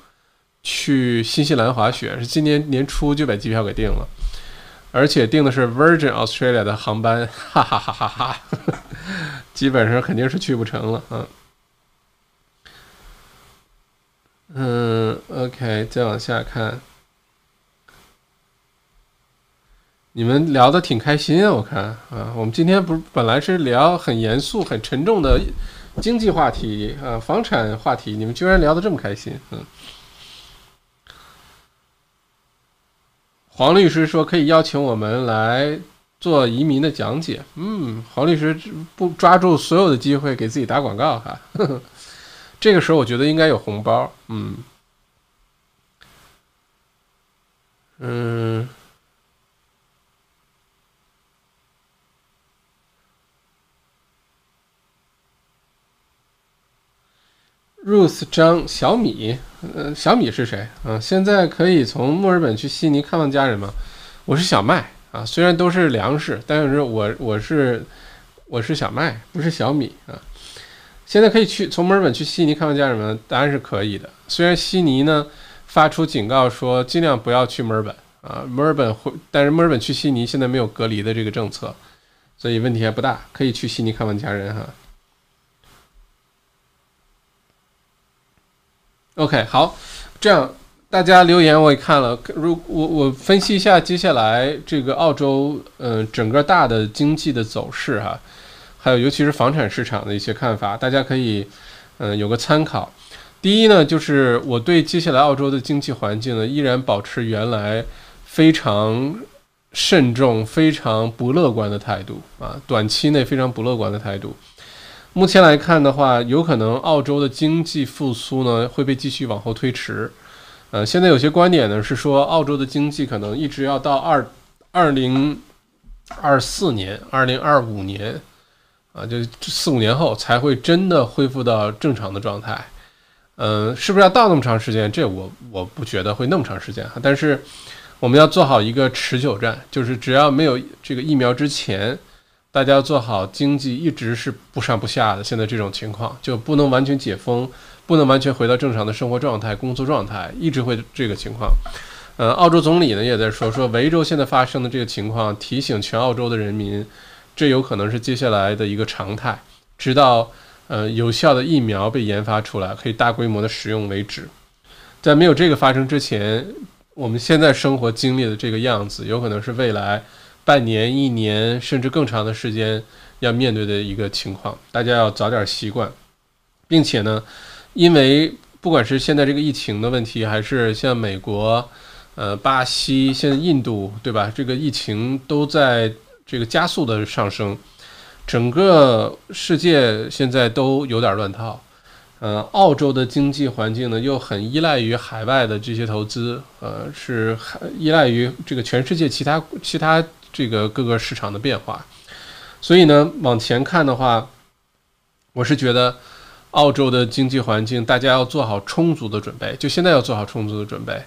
[SPEAKER 1] 去新西兰滑雪，是今年年初就把机票给订了。而且订的是 Virgin Australia 的航班，哈哈哈哈哈，基本上肯定是去不成了，嗯，嗯，OK，再往下看，你们聊的挺开心啊，我看啊，我们今天不是本来是聊很严肃、很沉重的经济话题啊，房产话题，你们居然聊得这么开心，嗯。黄律师说可以邀请我们来做移民的讲解，嗯，黄律师不抓住所有的机会给自己打广告哈，这个时候我觉得应该有红包，嗯，嗯。Ruth 张小米，呃，小米是谁？嗯，现在可以从墨尔本去悉尼看望家人吗？我是小麦啊，虽然都是粮食，但是我我是我是小麦，不是小米啊。现在可以去从墨尔本去悉尼看望家人吗？答案是可以的。虽然悉尼呢发出警告说尽量不要去墨尔本啊，墨尔本会，但是墨尔本去悉尼现在没有隔离的这个政策，所以问题还不大，可以去悉尼看望家人哈。OK，好，这样大家留言我也看了，如我我分析一下接下来这个澳洲嗯整个大的经济的走势哈，还有尤其是房产市场的一些看法，大家可以嗯有个参考。第一呢，就是我对接下来澳洲的经济环境呢依然保持原来非常慎重、非常不乐观的态度啊，短期内非常不乐观的态度。目前来看的话，有可能澳洲的经济复苏呢会被继续往后推迟。呃，现在有些观点呢是说，澳洲的经济可能一直要到二二零二四年、二零二五年啊，就四五年后才会真的恢复到正常的状态。嗯，是不是要到那么长时间？这我我不觉得会那么长时间哈。但是我们要做好一个持久战，就是只要没有这个疫苗之前。大家要做好经济一直是不上不下的，现在这种情况就不能完全解封，不能完全回到正常的生活状态、工作状态，一直会这个情况。呃，澳洲总理呢也在说，说维州现在发生的这个情况，提醒全澳洲的人民，这有可能是接下来的一个常态，直到呃有效的疫苗被研发出来，可以大规模的使用为止。在没有这个发生之前，我们现在生活经历的这个样子，有可能是未来。半年、一年，甚至更长的时间要面对的一个情况，大家要早点习惯，并且呢，因为不管是现在这个疫情的问题，还是像美国、呃巴西、现在印度，对吧？这个疫情都在这个加速的上升，整个世界现在都有点乱套。呃，澳洲的经济环境呢，又很依赖于海外的这些投资，呃，是依赖于这个全世界其他其他。这个各个市场的变化，所以呢，往前看的话，我是觉得澳洲的经济环境，大家要做好充足的准备，就现在要做好充足的准备。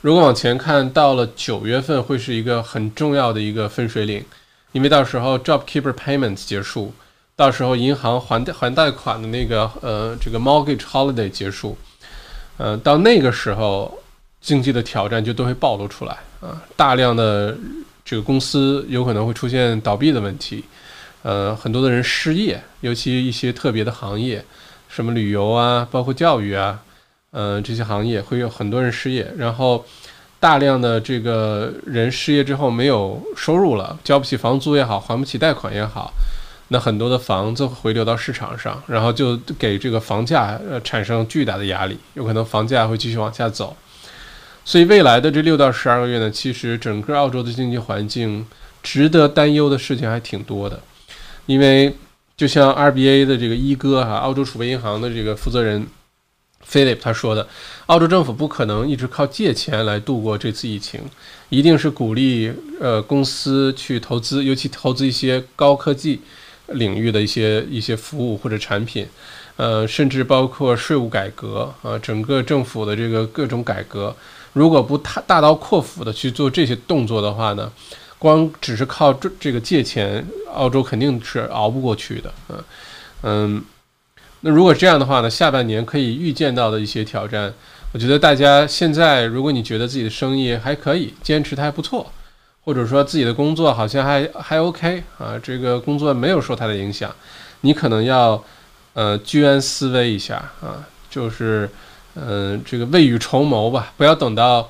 [SPEAKER 1] 如果往前看，到了九月份会是一个很重要的一个分水岭，因为到时候 JobKeeper Payments 结束，到时候银行还还贷款的那个呃这个 Mortgage Holiday 结束，呃，到那个时候，经济的挑战就都会暴露出来啊，大量的。这个公司有可能会出现倒闭的问题，呃，很多的人失业，尤其一些特别的行业，什么旅游啊，包括教育啊，呃，这些行业会有很多人失业，然后大量的这个人失业之后没有收入了，交不起房租也好，还不起贷款也好，那很多的房子回流到市场上，然后就给这个房价呃产生巨大的压力，有可能房价会继续往下走。所以未来的这六到十二个月呢，其实整个澳洲的经济环境值得担忧的事情还挺多的，因为就像 RBA 的这个一哥哈，澳洲储备银行的这个负责人 Philip 他说的，澳洲政府不可能一直靠借钱来度过这次疫情，一定是鼓励呃公司去投资，尤其投资一些高科技领域的一些一些服务或者产品，呃，甚至包括税务改革啊，整个政府的这个各种改革。如果不大大刀阔斧的去做这些动作的话呢，光只是靠这这个借钱，澳洲肯定是熬不过去的。嗯嗯，那如果这样的话呢，下半年可以预见到的一些挑战，我觉得大家现在，如果你觉得自己的生意还可以，坚持的还不错，或者说自己的工作好像还还 OK 啊，这个工作没有受它的影响，你可能要呃居安思危一下啊，就是。嗯，这个未雨绸缪吧，不要等到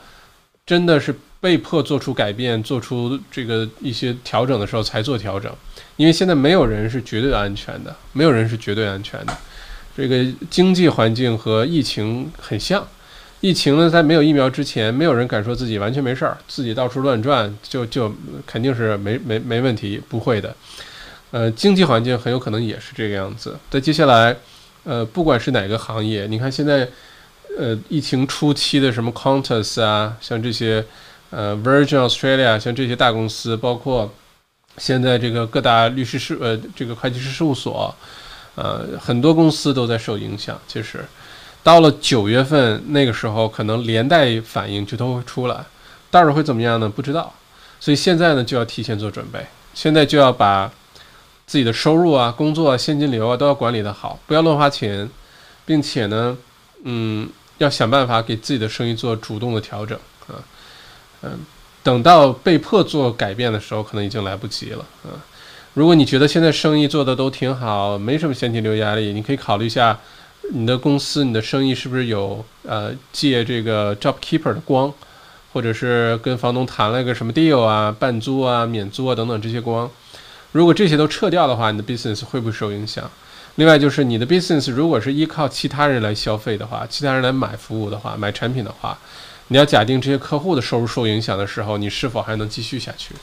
[SPEAKER 1] 真的是被迫做出改变、做出这个一些调整的时候才做调整，因为现在没有人是绝对安全的，没有人是绝对安全的。这个经济环境和疫情很像，疫情呢，在没有疫苗之前，没有人敢说自己完全没事儿，自己到处乱转就就肯定是没没没问题，不会的。呃，经济环境很有可能也是这个样子。在接下来，呃，不管是哪个行业，你看现在，呃，疫情初期的什么 Qantas 啊，像这些。呃，Virgin Australia 像这些大公司，包括现在这个各大律师事呃这个会计师事务所，呃，很多公司都在受影响。其实到了九月份那个时候，可能连带反应就都会出来，到时候会怎么样呢？不知道。所以现在呢，就要提前做准备，现在就要把自己的收入啊、工作啊、现金流啊都要管理得好，不要乱花钱，并且呢，嗯，要想办法给自己的生意做主动的调整啊。嗯，等到被迫做改变的时候，可能已经来不及了。啊，如果你觉得现在生意做的都挺好，没什么现金流压力，你可以考虑一下，你的公司、你的生意是不是有呃借这个 Job Keeper 的光，或者是跟房东谈了一个什么 deal 啊，半租啊、免租啊等等这些光。如果这些都撤掉的话，你的 business 会不会受影响？另外就是你的 business 如果是依靠其他人来消费的话，其他人来买服务的话，买产品的话。你要假定这些客户的收入受影响的时候，你是否还能继续下去？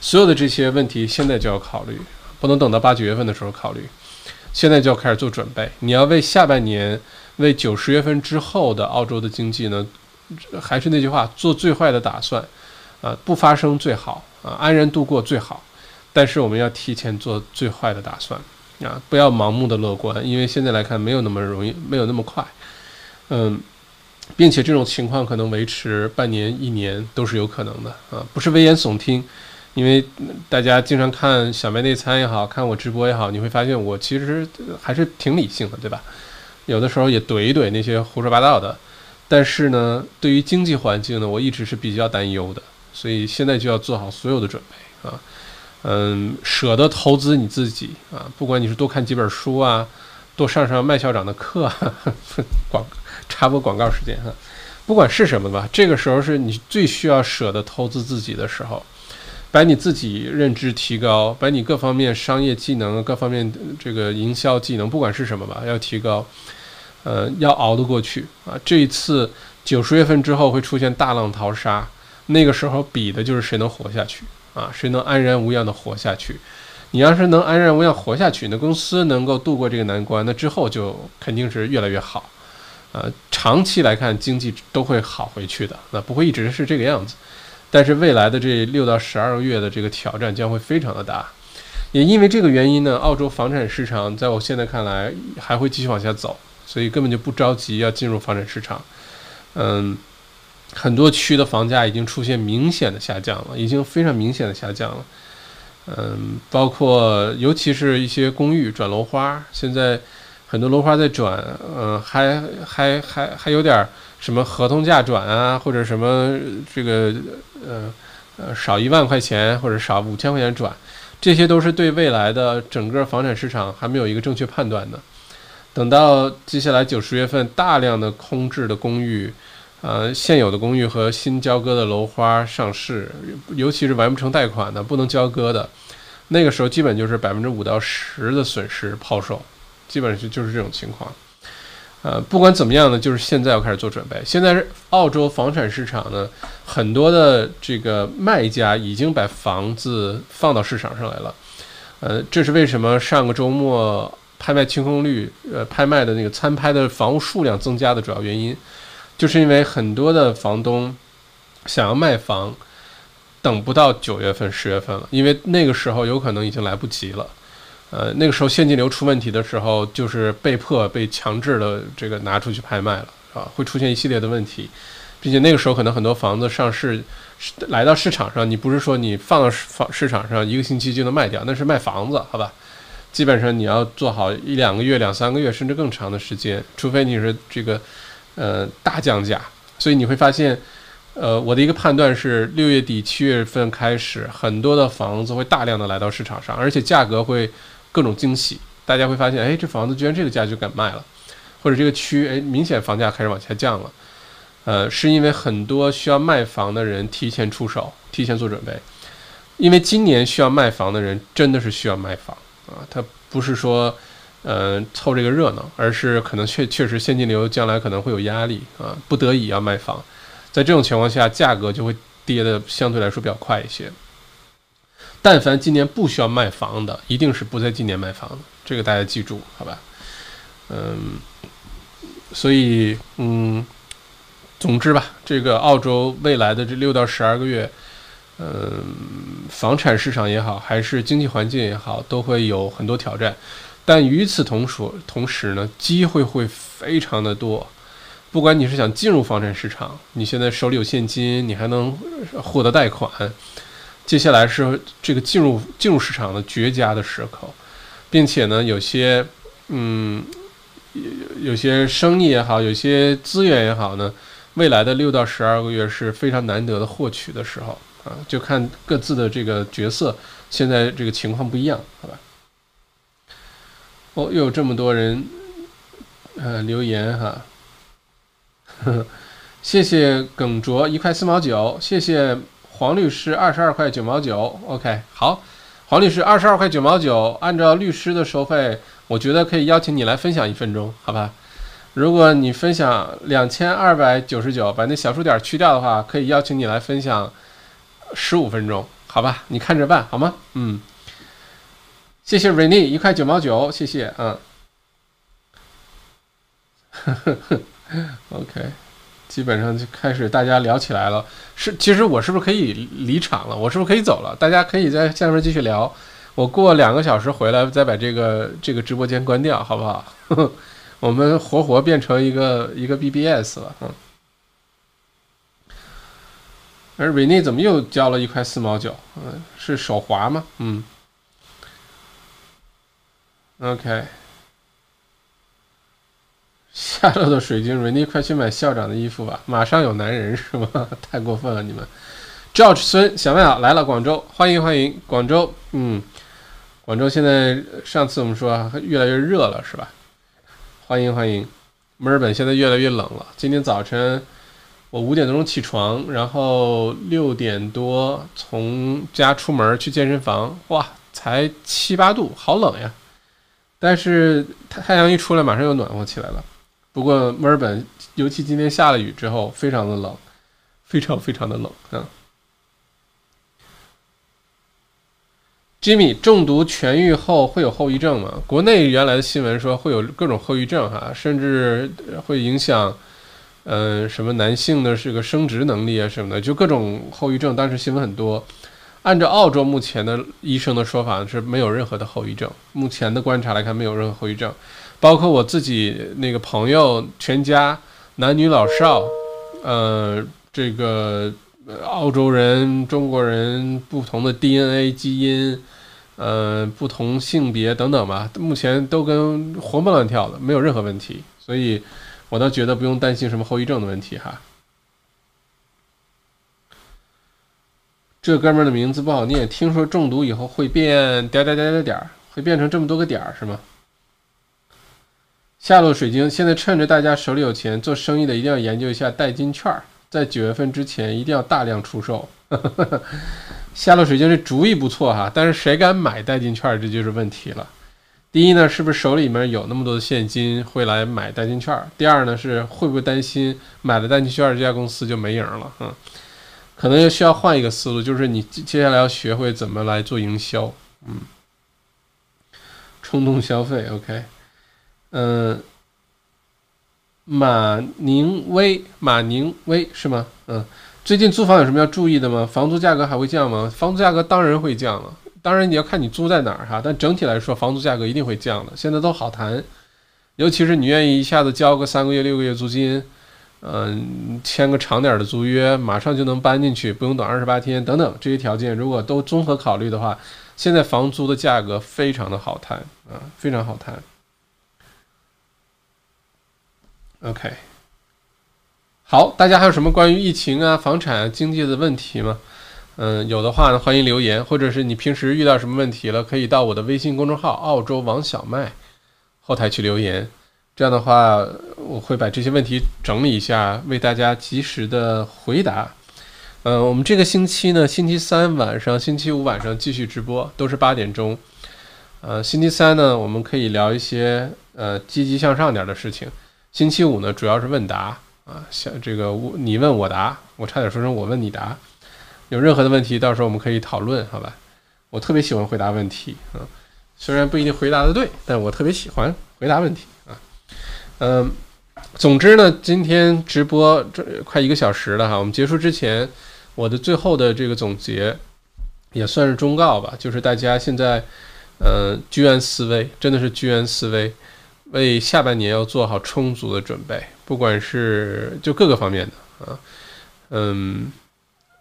[SPEAKER 1] 所有的这些问题现在就要考虑，不能等到八九月份的时候考虑，现在就要开始做准备。你要为下半年、为九十月份之后的澳洲的经济呢，还是那句话，做最坏的打算，啊，不发生最好，啊，安然度过最好。但是我们要提前做最坏的打算，啊，不要盲目的乐观，因为现在来看没有那么容易，没有那么快，嗯。并且这种情况可能维持半年、一年都是有可能的啊，不是危言耸听。因为大家经常看小麦内参也好看我直播也好，你会发现我其实还是挺理性的，对吧？有的时候也怼一怼那些胡说八道的。但是呢，对于经济环境呢，我一直是比较担忧的。所以现在就要做好所有的准备啊，嗯，舍得投资你自己啊，不管你是多看几本书啊，多上上麦校长的课啊，广。插播广告时间哈，不管是什么吧，这个时候是你最需要舍得投资自己的时候，把你自己认知提高，把你各方面商业技能、各方面这个营销技能，不管是什么吧，要提高，呃，要熬得过去啊。这一次九十月份之后会出现大浪淘沙，那个时候比的就是谁能活下去啊，谁能安然无恙的活下去。你要是能安然无恙活下去，那公司能够度过这个难关，那之后就肯定是越来越好。呃，长期来看，经济都会好回去的，那不会一直是这个样子。但是未来的这六到十二个月的这个挑战将会非常的大，也因为这个原因呢，澳洲房产市场在我现在看来还会继续往下走，所以根本就不着急要进入房产市场。嗯，很多区的房价已经出现明显的下降了，已经非常明显的下降了。嗯，包括尤其是一些公寓转楼花，现在。很多楼花在转，嗯，还还还还有点什么合同价转啊，或者什么这个，呃呃，少一万块钱或者少五千块钱转，这些都是对未来的整个房产市场还没有一个正确判断的。等到接下来九十月份，大量的空置的公寓，呃，现有的公寓和新交割的楼花上市，尤其是完不成贷款的、不能交割的，那个时候基本就是百分之五到十的损失抛售。基本上就就是这种情况，呃，不管怎么样呢，就是现在要开始做准备。现在是澳洲房产市场呢，很多的这个卖家已经把房子放到市场上来了，呃，这是为什么上个周末拍卖清空率，呃，拍卖的那个参拍的房屋数量增加的主要原因，就是因为很多的房东想要卖房，等不到九月份、十月份了，因为那个时候有可能已经来不及了。呃，那个时候现金流出问题的时候，就是被迫被强制的这个拿出去拍卖了，啊，会出现一系列的问题，并且那个时候可能很多房子上市来到市场上，你不是说你放到房市场上一个星期就能卖掉，那是卖房子，好吧？基本上你要做好一两个月、两三个月甚至更长的时间，除非你是这个呃大降价。所以你会发现，呃，我的一个判断是，六月底七月份开始，很多的房子会大量的来到市场上，而且价格会。各种惊喜，大家会发现，哎，这房子居然这个价就敢卖了，或者这个区，哎，明显房价开始往下降了，呃，是因为很多需要卖房的人提前出手，提前做准备。因为今年需要卖房的人真的是需要卖房啊，他不是说，呃，凑这个热闹，而是可能确确实现金流将来可能会有压力啊，不得已要卖房。在这种情况下，价格就会跌的相对来说比较快一些。但凡今年不需要卖房的，一定是不在今年卖房的，这个大家记住，好吧？嗯，所以，嗯。总之吧，这个澳洲未来的这六到十二个月，嗯，房产市场也好，还是经济环境也好，都会有很多挑战。但与此同时，同时呢，机会会非常的多。不管你是想进入房产市场，你现在手里有现金，你还能获得贷款。接下来是这个进入进入市场的绝佳的时刻，并且呢，有些嗯，有有些生意也好，有些资源也好呢。未来的六到十二个月是非常难得的获取的时候啊，就看各自的这个角色，现在这个情况不一样，好吧？哦，又有这么多人，呃，留言哈，谢谢耿卓一块四毛九，谢谢黄律师二十二块九毛九，OK，好，黄律师二十二块九毛九，按照律师的收费，我觉得可以邀请你来分享一分钟，好吧？如果你分享两千二百九十九，把那小数点去掉的话，可以邀请你来分享十五分钟，好吧？你看着办，好吗？嗯，谢谢 RENY 一块九毛九，谢谢，嗯，，OK，基本上就开始大家聊起来了。是，其实我是不是可以离场了？我是不是可以走了？大家可以在下面继续聊。我过两个小时回来再把这个这个直播间关掉，好不好？我们活活变成一个一个 BBS 了，嗯。而瑞内怎么又交了一块四毛九？嗯，是手滑吗？嗯。OK。下落的水晶，瑞妮快去买校长的衣服吧！马上有男人是吗？太过分了，你们。George 孙小麦啊来了，广州，欢迎欢迎，广州，嗯，广州现在上次我们说越来越热了，是吧？欢迎欢迎，墨尔本现在越来越冷了。今天早晨我五点多钟起床，然后六点多从家出门去健身房，哇，才七八度，好冷呀！但是太太阳一出来，马上又暖和起来了。不过墨尔本，尤其今天下了雨之后，非常的冷，非常非常的冷啊。Jimmy 中毒痊愈后会有后遗症吗？国内原来的新闻说会有各种后遗症，哈，甚至会影响，嗯，什么男性的这个生殖能力啊什么的，就各种后遗症。当时新闻很多。按照澳洲目前的医生的说法是没有任何的后遗症，目前的观察来看没有任何后遗症。包括我自己那个朋友全家男女老少，呃，这个澳洲人、中国人不同的 DNA 基因。呃，不同性别等等吧，目前都跟活蹦乱跳的，没有任何问题，所以我倒觉得不用担心什么后遗症的问题哈。这哥们儿的名字不好念，听说中毒以后会变点点点点点儿，会变成这么多个点儿是吗？下落水晶，现在趁着大家手里有钱，做生意的一定要研究一下代金券，在九月份之前一定要大量出售。下落水晶这主意不错哈，但是谁敢买代金券，这就是问题了。第一呢，是不是手里面有那么多的现金会来买代金券？第二呢，是会不会担心买了代金券这家公司就没影了？嗯，可能又需要换一个思路，就是你接下来要学会怎么来做营销。嗯，冲动消费，OK，嗯，马宁威，马宁威是吗？嗯。最近租房有什么要注意的吗？房租价格还会降吗？房租价格当然会降了，当然你要看你租在哪儿哈，但整体来说，房租价格一定会降的。现在都好谈，尤其是你愿意一下子交个三个月、六个月租金，嗯，签个长点的租约，马上就能搬进去，不用等二十八天等等这些条件，如果都综合考虑的话，现在房租的价格非常的好谈啊，非常好谈。OK。好，大家还有什么关于疫情啊、房产经济的问题吗？嗯，有的话呢，欢迎留言，或者是你平时遇到什么问题了，可以到我的微信公众号“澳洲王小麦”后台去留言。这样的话，我会把这些问题整理一下，为大家及时的回答。嗯，我们这个星期呢，星期三晚上、星期五晚上继续直播，都是八点钟。呃，星期三呢，我们可以聊一些呃积极向上点的事情。星期五呢，主要是问答啊，像这个我你问我答，我差点说成我问你答。有任何的问题，到时候我们可以讨论，好吧？我特别喜欢回答问题啊，虽然不一定回答的对，但我特别喜欢回答问题啊。嗯，总之呢，今天直播这快一个小时了哈，我们结束之前。我的最后的这个总结，也算是忠告吧，就是大家现在，呃，居安思危，真的是居安思危，为下半年要做好充足的准备，不管是就各个方面的啊，嗯，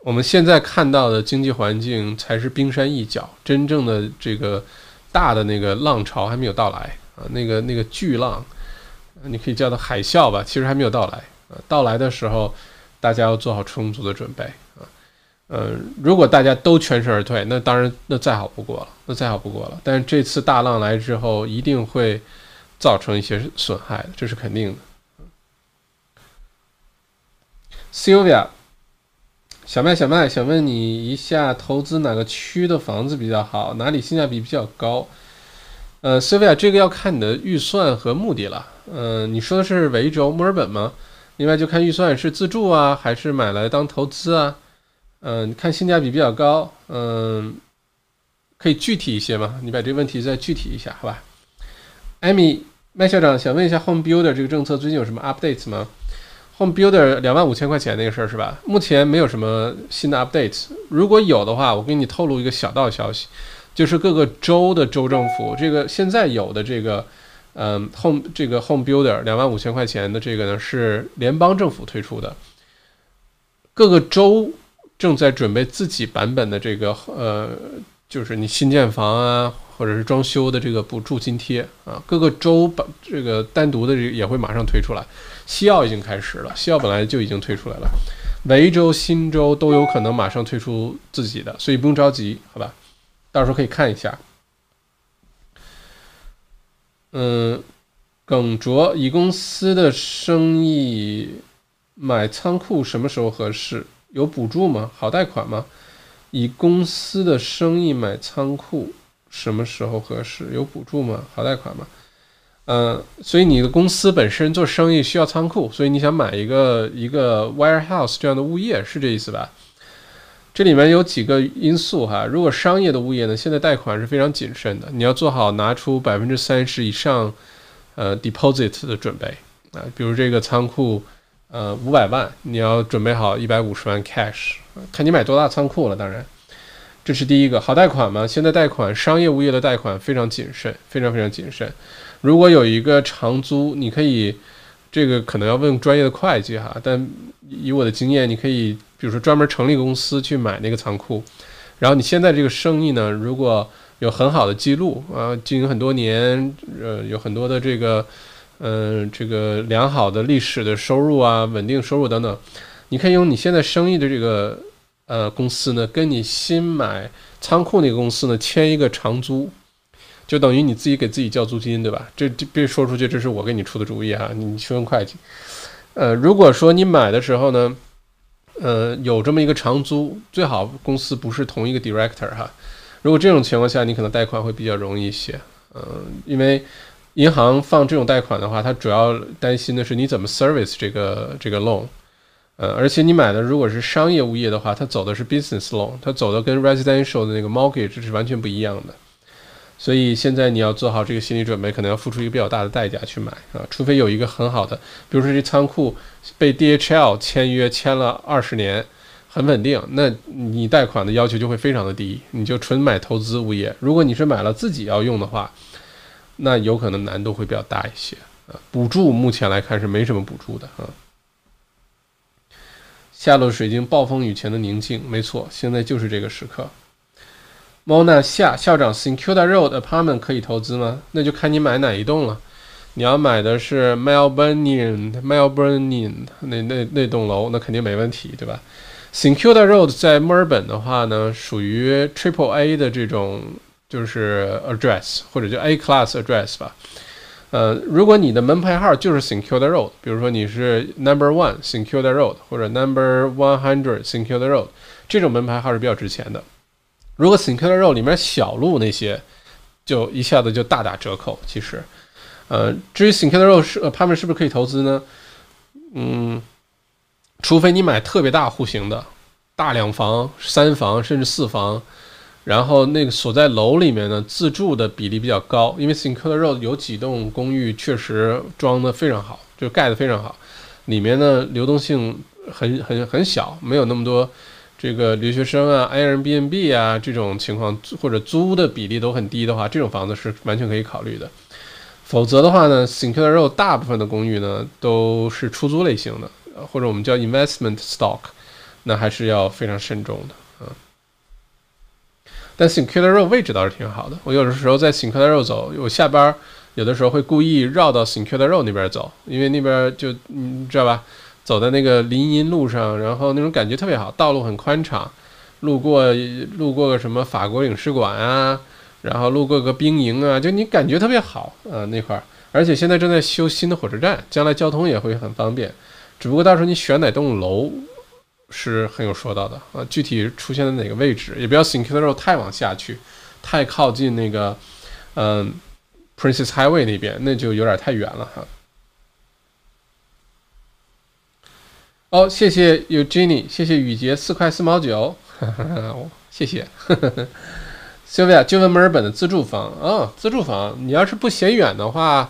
[SPEAKER 1] 我们现在看到的经济环境才是冰山一角，真正的这个大的那个浪潮还没有到来啊，那个那个巨浪，你可以叫它海啸吧，其实还没有到来啊，到来的时候，大家要做好充足的准备。啊。呃，如果大家都全身而退，那当然那再好不过了，那再好不过了。但是这次大浪来之后，一定会造成一些损害的，这是肯定的。Sylvia，小麦小麦想问你一下，投资哪个区的房子比较好？哪里性价比比较高？呃，Sylvia，这个要看你的预算和目的了。嗯，你说的是维州墨尔本吗？另外就看预算是自住啊，还是买来当投资啊？嗯，看性价比比较高，嗯，可以具体一些吗？你把这个问题再具体一下，好吧？艾米麦校长想问一下，Home Builder 这个政策最近有什么 updates 吗？Home Builder 两万五千块钱那个事儿是吧？目前没有什么新的 updates，如果有的话，我给你透露一个小道消息，就是各个州的州政府这个现在有的这个，嗯，Home 这个 Home Builder 两万五千块钱的这个呢是联邦政府推出的，各个州。正在准备自己版本的这个呃，就是你新建房啊，或者是装修的这个补助津贴啊，各个州把这个单独的这个也会马上推出来。西澳已经开始了，西澳本来就已经推出来了，维州、新州都有可能马上推出自己的，所以不用着急，好吧？到时候可以看一下。嗯，耿卓，以公司的生意买仓库什么时候合适？有补助吗？好贷款吗？以公司的生意买仓库，什么时候合适？有补助吗？好贷款吗？嗯，所以你的公司本身做生意需要仓库，所以你想买一个一个 warehouse 这样的物业，是这意思吧？这里面有几个因素哈。如果商业的物业呢，现在贷款是非常谨慎的，你要做好拿出百分之三十以上呃 deposit 的准备啊，比如这个仓库。呃，五百万，你要准备好一百五十万 cash，看你买多大仓库了。当然，这是第一个。好贷款吗？现在贷款，商业物业的贷款非常谨慎，非常非常谨慎。如果有一个长租，你可以，这个可能要问专业的会计哈。但以我的经验，你可以，比如说专门成立公司去买那个仓库。然后你现在这个生意呢，如果有很好的记录啊，经营很多年，呃，有很多的这个。嗯，这个良好的历史的收入啊，稳定收入等等，你可以用你现在生意的这个呃公司呢，跟你新买仓库那个公司呢签一个长租，就等于你自己给自己交租金，对吧？这这别说出去，这是我给你出的主意哈，你去问会计。呃，如果说你买的时候呢，呃，有这么一个长租，最好公司不是同一个 director 哈。如果这种情况下，你可能贷款会比较容易一些，嗯，因为。银行放这种贷款的话，它主要担心的是你怎么 service 这个这个 loan，呃，而且你买的如果是商业物业的话，它走的是 business loan，它走的跟 residential 的那个 mortgage 是完全不一样的。所以现在你要做好这个心理准备，可能要付出一个比较大的代价去买啊，除非有一个很好的，比如说这仓库被 DHL 签约签了二十年，很稳定，那你贷款的要求就会非常的低，你就纯买投资物业。如果你是买了自己要用的话，那有可能难度会比较大一些啊。补助目前来看是没什么补助的啊。下落水晶暴风雨前的宁静，没错，现在就是这个时刻。Mona 夏校长，Secunda Road Apartment 可以投资吗？那就看你买哪一栋了。你要买的是 Melbourneian Melbourneian 那那那栋楼，那肯定没问题，对吧？Secunda Road 在墨尔本的话呢，属于 Triple A 的这种。就是 address 或者叫 A class address 吧，呃，如果你的门牌号就是 Secure Road，比如说你是 Number One Secure Road 或者 Number One Hundred Secure the Road，这种门牌号是比较值钱的。如果 Secure the Road 里面小路那些，就一下子就大打折扣。其实，呃，至于 Secure the Road 是呃他们是不是可以投资呢？嗯，除非你买特别大户型的，大两房、三房甚至四房。然后那个所在楼里面呢，自住的比例比较高，因为 Secure Road 有几栋公寓确实装的非常好，就盖的非常好，里面呢流动性很很很小，没有那么多这个留学生啊、Airbnb 啊这种情况，或者租的比例都很低的话，这种房子是完全可以考虑的。否则的话呢，Secure Road 大部分的公寓呢都是出租类型的，或者我们叫 Investment Stock，那还是要非常慎重的。但 Secure Road 位置倒是挺好的。我有的时候在 Secure Road 走，我下班有的时候会故意绕到 Secure Road 那边走，因为那边就你知道吧，走在那个林荫路上，然后那种感觉特别好，道路很宽敞。路过路过个什么法国领事馆啊，然后路过个兵营啊，就你感觉特别好啊那块儿。而且现在正在修新的火车站，将来交通也会很方便。只不过到时候你选哪栋楼。是很有说到的啊，具体出现在哪个位置，也不要 Secure Road 太往下去，太靠近那个嗯 Princess Highway 那边，那就有点太远了哈。哦，谢谢 Eugenie，谢谢雨杰四块四毛九，谢谢。Sylvia 就问墨尔本的自住房啊，自住房，你要是不嫌远的话，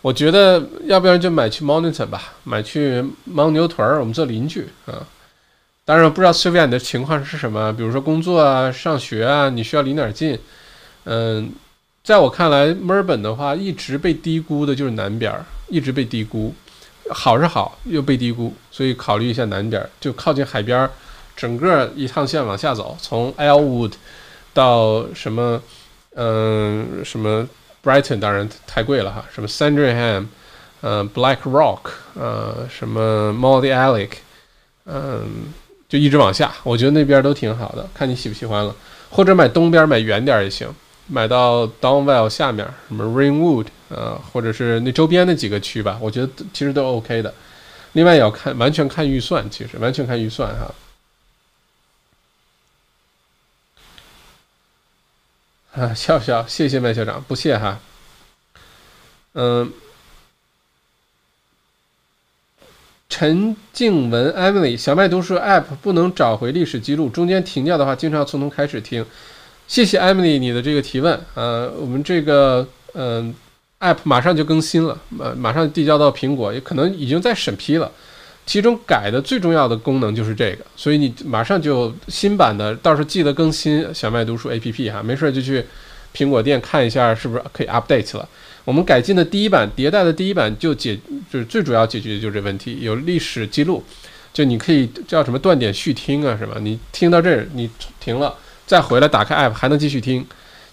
[SPEAKER 1] 我觉得要不然就买去 Mountain 吧，买去牦牛屯儿，我们做邻居啊。当然不知道 Sylvia 你的情况是什么，比如说工作啊、上学啊，你需要离哪儿近？嗯，在我看来，墨尔本的话一直被低估的就是南边儿，一直被低估。好是好，又被低估，所以考虑一下南边，就靠近海边，整个一趟线往下走，从 Elwood 到什么，嗯，什么 Brighton，当然太贵了哈，什么 Sandringham，嗯，Black Rock，呃，什么 m o l d y a l e c 嗯。就一直往下，我觉得那边都挺好的，看你喜不喜欢了。或者买东边，买远点也行，买到 Downwell 下面，什么 Ringwood 呃，或者是那周边的几个区吧，我觉得其实都 OK 的。另外也要看，完全看预算，其实完全看预算哈。啊，笑笑，谢谢麦校长，不谢哈。嗯。陈静文，Emily，小麦读书 App 不能找回历史记录，中间停掉的话，经常要从头开始听。谢谢 Emily 你的这个提问，呃，我们这个嗯 App 马上就更新了，马马上递交到苹果，也可能已经在审批了。其中改的最重要的功能就是这个，所以你马上就新版的，到时候记得更新小麦读书 APP 哈，没事就去苹果店看一下是不是可以 update 了。我们改进的第一版迭代的第一版就解就是最主要解决的就是这问题，有历史记录，就你可以叫什么断点续听啊什么，你听到这儿你停了，再回来打开 app 还能继续听，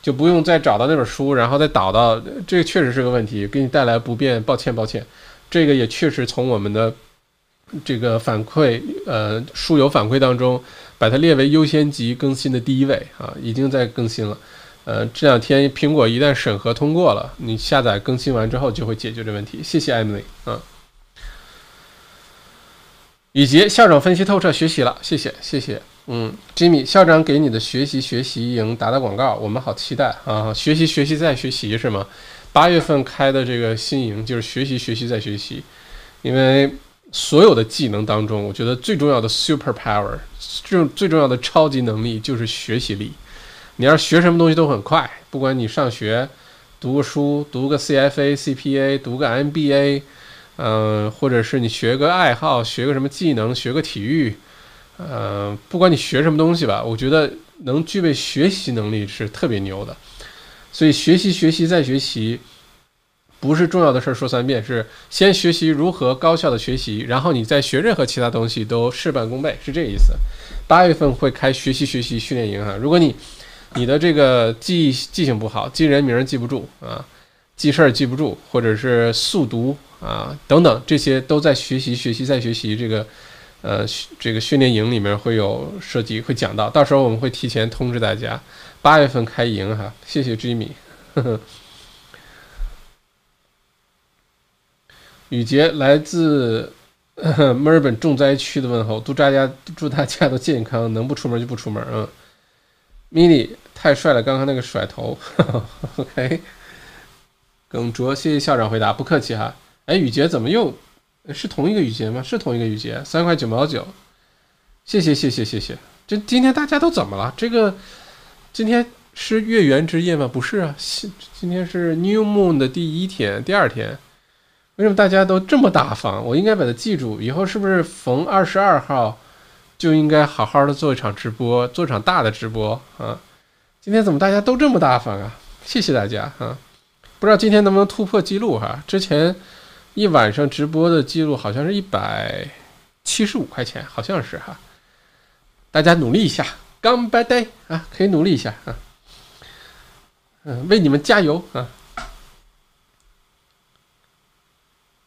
[SPEAKER 1] 就不用再找到那本书，然后再导到，这个确实是个问题，给你带来不便，抱歉抱歉，这个也确实从我们的这个反馈呃书友反馈当中把它列为优先级更新的第一位啊，已经在更新了。呃，这两天苹果一旦审核通过了，你下载更新完之后就会解决这问题。谢谢 Emily 啊，以及校长分析透彻，学习了，谢谢谢谢。嗯，Jimmy 校长给你的学习学习营打打广告，我们好期待啊！学习学习再学习是吗？八月份开的这个新营就是学习学习再学习，因为所有的技能当中，我觉得最重要的 super power，最最重要的超级能力就是学习力。你要学什么东西都很快，不管你上学读个书，读个 CFA、CPA，读个 MBA，嗯，或者是你学个爱好，学个什么技能，学个体育，嗯，不管你学什么东西吧，我觉得能具备学习能力是特别牛的。所以学习、学习再学习，不是重要的事儿说三遍，是先学习如何高效的学习，然后你再学任何其他东西都事半功倍，是这意思。八月份会开学习学习训练营哈，如果你。你的这个记记性不好，记人名记不住啊，记事儿记不住，或者是速读啊等等，这些都在学习学习再学习这个呃这个训练营里面会有涉及会讲到，到时候我们会提前通知大家，八月份开营哈，谢谢 Jimmy。雨杰来自墨尔本重灾区的问候，祝大家祝大家都健康，能不出门就不出门啊。mini 太帅了，刚刚那个甩头，OK。耿卓，谢谢校长回答，不客气哈。哎，雨杰怎么又是同一个雨杰吗？是同一个雨杰，三块九毛九，谢谢谢谢谢谢。这今天大家都怎么了？这个今天是月圆之夜吗？不是啊，今今天是 New Moon 的第一天，第二天。为什么大家都这么大方？我应该把它记住，以后是不是逢二十二号就应该好好的做一场直播，做一场大的直播啊？今天怎么大家都这么大方啊？谢谢大家啊！不知道今天能不能突破记录哈？之前一晚上直播的记录好像是一百七十五块钱，好像是哈。大家努力一下，干拜 day 啊，可以努力一下啊。嗯，为你们加油啊！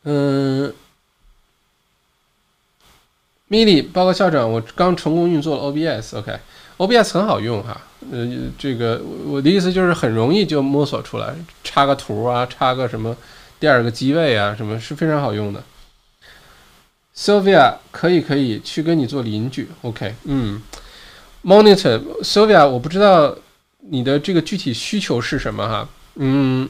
[SPEAKER 1] 嗯，米莉报告校长，我刚成功运作了 OBS，OK OBS 很好用哈。呃，这个我的意思就是很容易就摸索出来，插个图啊，插个什么第二个机位啊，什么是非常好用的。Sylvia 可以可以去跟你做邻居，OK，嗯，Monitor Sylvia，我不知道你的这个具体需求是什么哈，嗯。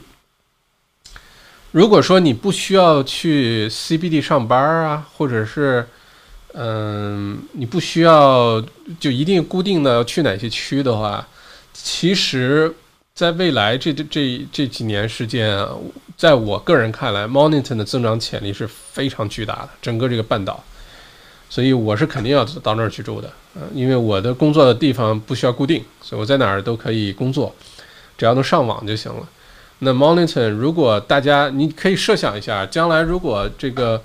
[SPEAKER 1] 如果说你不需要去 CBD 上班啊，或者是，嗯，你不需要就一定固定的要去哪些区的话，其实，在未来这这这这几年时间啊，在我个人看来，Monitor 的增长潜力是非常巨大的，整个这个半岛，所以我是肯定要到那儿去住的，嗯，因为我的工作的地方不需要固定，所以我在哪儿都可以工作，只要能上网就行了。那 Monitor，如果大家你可以设想一下，将来如果这个，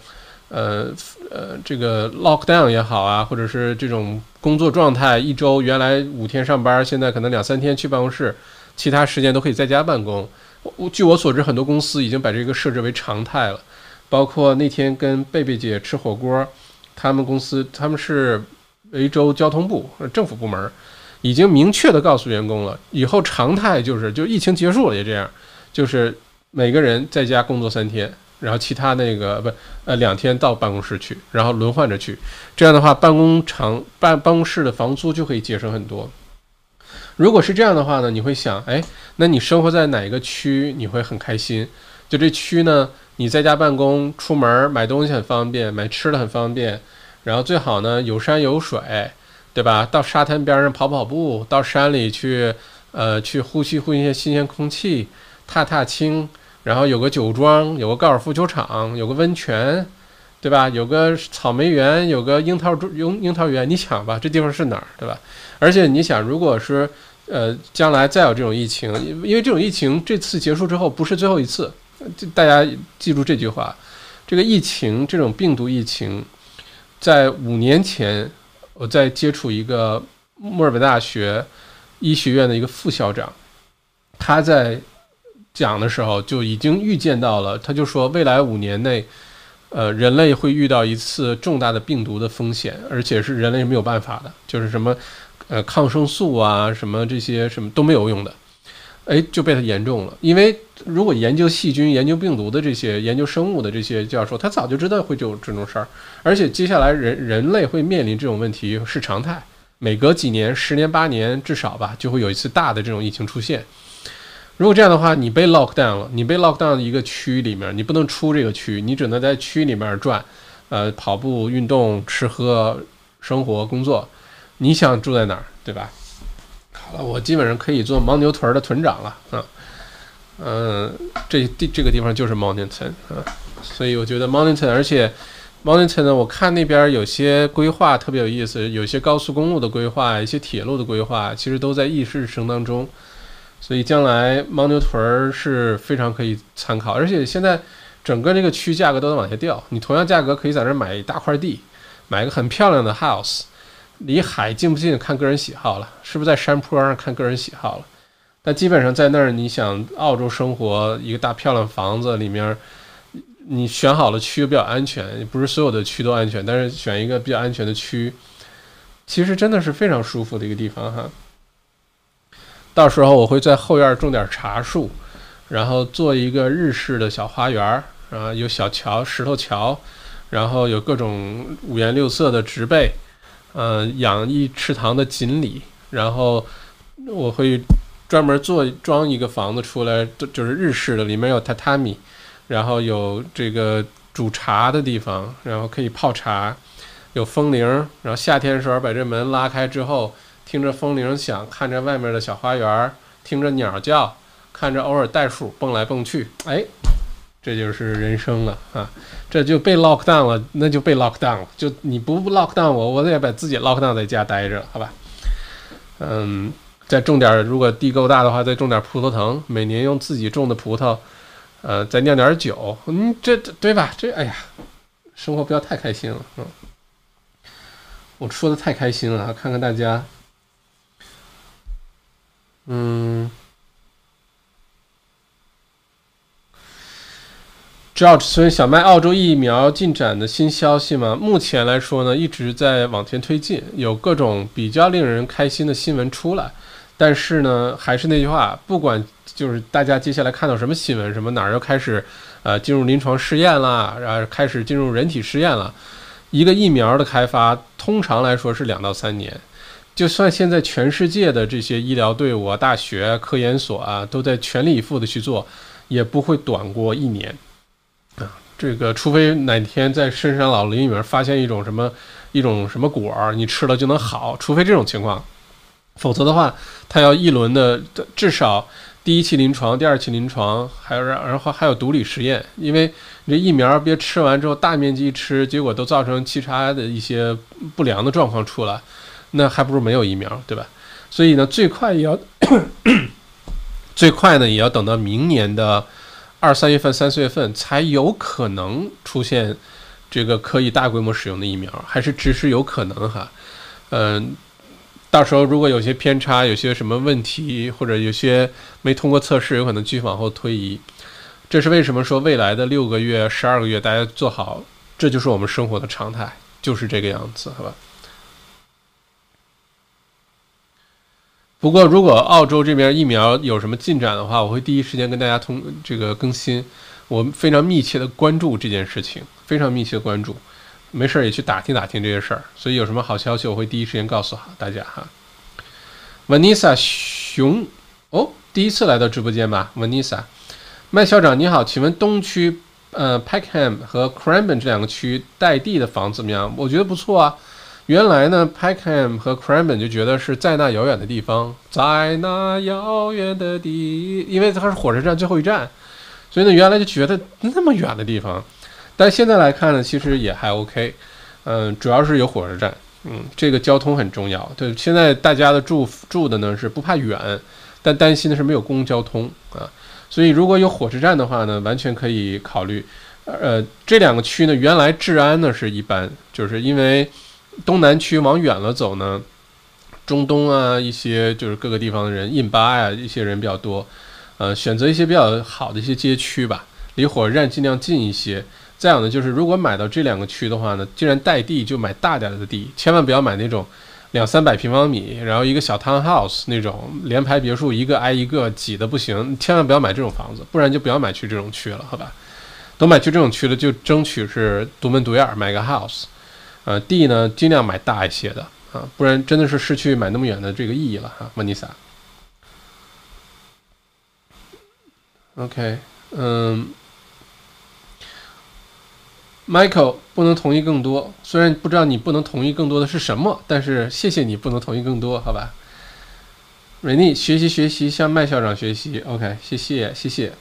[SPEAKER 1] 呃呃，这个 lockdown 也好啊，或者是这种工作状态，一周原来五天上班，现在可能两三天去办公室，其他时间都可以在家办公。我据我所知，很多公司已经把这个设置为常态了。包括那天跟贝贝姐吃火锅，他们公司他们是维州交通部政府部门，已经明确的告诉员工了，以后常态就是就疫情结束了也这样。就是每个人在家工作三天，然后其他那个不呃两天到办公室去，然后轮换着去。这样的话，办公场办办公室的房租就可以节省很多。如果是这样的话呢，你会想，哎，那你生活在哪个区你会很开心？就这区呢，你在家办公，出门买东西很方便，买吃的很方便，然后最好呢有山有水，对吧？到沙滩边上跑跑步，到山里去，呃，去呼吸呼吸一些新鲜空气。踏踏青，然后有个酒庄，有个高尔夫球场，有个温泉，对吧？有个草莓园，有个樱桃樱樱桃园，你想吧，这地方是哪儿，对吧？而且你想，如果是呃将来再有这种疫情，因为这种疫情这次结束之后不是最后一次，大家记住这句话：这个疫情这种病毒疫情，在五年前我在接触一个墨尔本大学医学院的一个副校长，他在。讲的时候就已经预见到了，他就说未来五年内，呃，人类会遇到一次重大的病毒的风险，而且是人类没有办法的，就是什么，呃，抗生素啊，什么这些什么都没有用的，哎，就被他言中了。因为如果研究细菌、研究病毒的这些研究生物的这些教授，他早就知道会有这种事儿，而且接下来人人类会面临这种问题是常态，每隔几年、十年、八年至少吧，就会有一次大的这种疫情出现。如果这样的话，你被 lock down 了，你被 lock down 一个区里面，你不能出这个区，你只能在区里面转，呃，跑步、运动、吃喝、生活、工作，你想住在哪儿，对吧？好了，我基本上可以做牦牛屯的屯长了啊，嗯，这地这个地方就是 Mountain 啊，所以我觉得 Mountain，而且 Mountain 呢，我看那边有些规划特别有意思，有些高速公路的规划，一些铁路的规划，其实都在议事程当中。所以将来牦牛屯儿是非常可以参考，而且现在整个这个区价格都在往下掉。你同样价格可以在这儿买一大块地，买一个很漂亮的 house，离海近不近看个人喜好了，是不是在山坡上看个人喜好了？但基本上在那儿，你想澳洲生活，一个大漂亮房子里面，你选好了区比较安全，不是所有的区都安全，但是选一个比较安全的区，其实真的是非常舒服的一个地方哈。到时候我会在后院种点茶树，然后做一个日式的小花园儿，啊，有小桥、石头桥，然后有各种五颜六色的植被，呃，养一池塘的锦鲤，然后我会专门做装一个房子出来，就就是日式的，里面有榻榻米，然后有这个煮茶的地方，然后可以泡茶，有风铃，然后夏天的时候把这门拉开之后，听着风铃响，看着外面的小花园，听着鸟叫。看着偶尔袋鼠蹦来蹦去，哎，这就是人生了啊！这就被 lock down 了，那就被 lock down 了。就你不 lock down 我，我也把自己 lock down 在家待着，好吧？嗯，再种点，如果地够大的话，再种点葡萄藤，每年用自己种的葡萄，呃，再酿点酒。嗯，这对吧？这哎呀，生活不要太开心了，嗯。我说的太开心了，看看大家，嗯。George 孙小麦澳洲疫苗进展的新消息吗？目前来说呢，一直在往前推进，有各种比较令人开心的新闻出来。但是呢，还是那句话，不管就是大家接下来看到什么新闻，什么哪儿又开始呃进入临床试验啦，然后开始进入人体试验了，一个疫苗的开发通常来说是两到三年。就算现在全世界的这些医疗队伍啊、大学、科研所啊都在全力以赴的去做，也不会短过一年啊。这个，除非哪天在深山老林里面发现一种什么一种什么果儿，你吃了就能好，除非这种情况，否则的话，它要一轮的至少第一期临床、第二期临床，还有然后还有毒理实验，因为你这疫苗别吃完之后大面积吃，结果都造成其他的一些不良的状况出来，那还不如没有疫苗，对吧？所以呢，最快也要 最快呢也要等到明年的。二三月份、三四月份才有可能出现这个可以大规模使用的疫苗，还是只是有可能哈？嗯，到时候如果有些偏差、有些什么问题，或者有些没通过测试，有可能继续往后推移。这是为什么说未来的六个月、十二个月，大家做好，这就是我们生活的常态，就是这个样子，好吧？不过，如果澳洲这边疫苗有什么进展的话，我会第一时间跟大家通这个更新。我非常密切的关注这件事情，非常密切的关注，没事儿也去打听打听这些事儿。所以有什么好消息，我会第一时间告诉大家哈。Vanessa 熊哦，第一次来到直播间吧，Vanessa。麦校长你好，请问东区呃 Peckham 和 Cranbourne 这两个区带地的房子怎么样？我觉得不错啊。原来呢，Peckham 和 Cranbourne 就觉得是在那遥远的地方，在那遥远的地，因为它是火车站最后一站，所以呢，原来就觉得那么远的地方。但现在来看呢，其实也还 OK，嗯，主要是有火车站，嗯，这个交通很重要。对，现在大家的住住的呢是不怕远，但担心的是没有公共交通啊。所以如果有火车站的话呢，完全可以考虑。呃，这两个区呢，原来治安呢是一般，就是因为。东南区往远了走呢，中东啊，一些就是各个地方的人，印巴呀，一些人比较多，呃，选择一些比较好的一些街区吧，离火车站尽量近一些。再有呢，就是如果买到这两个区的话呢，既然带地，就买大点的地，千万不要买那种两三百平方米，然后一个小 townhouse 那种连排别墅，一个挨一个挤的不行，千万不要买这种房子，不然就不要买去这种区了，好吧？都买去这种区了，就争取是独门独院买个 house。呃，地呢尽量买大一些的啊，不然真的是失去买那么远的这个意义了哈。曼尼萨，OK，嗯，Michael 不能同意更多，虽然不知道你不能同意更多的是什么，但是谢谢你不能同意更多，好吧？Rene 学习学习，向麦校长学习，OK，谢谢谢谢。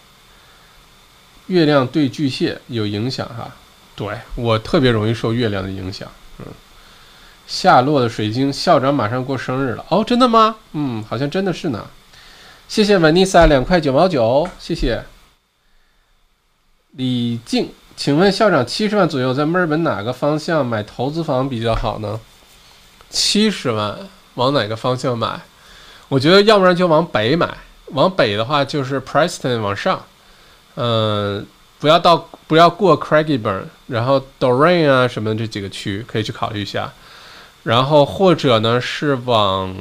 [SPEAKER 1] 月亮对巨蟹有影响哈。对我特别容易受月亮的影响，嗯，下落的水晶校长马上过生日了哦，真的吗？嗯，好像真的是呢。谢谢 Vanessa 两块九毛九，谢谢。李静，请问校长七十万左右在墨尔本哪个方向买投资房比较好呢？七十万往哪个方向买？我觉得要不然就往北买，往北的话就是 Preston 往上，嗯。不要到，不要过 Craigieburn，然后 Doreen 啊什么的这几个区可以去考虑一下，然后或者呢是往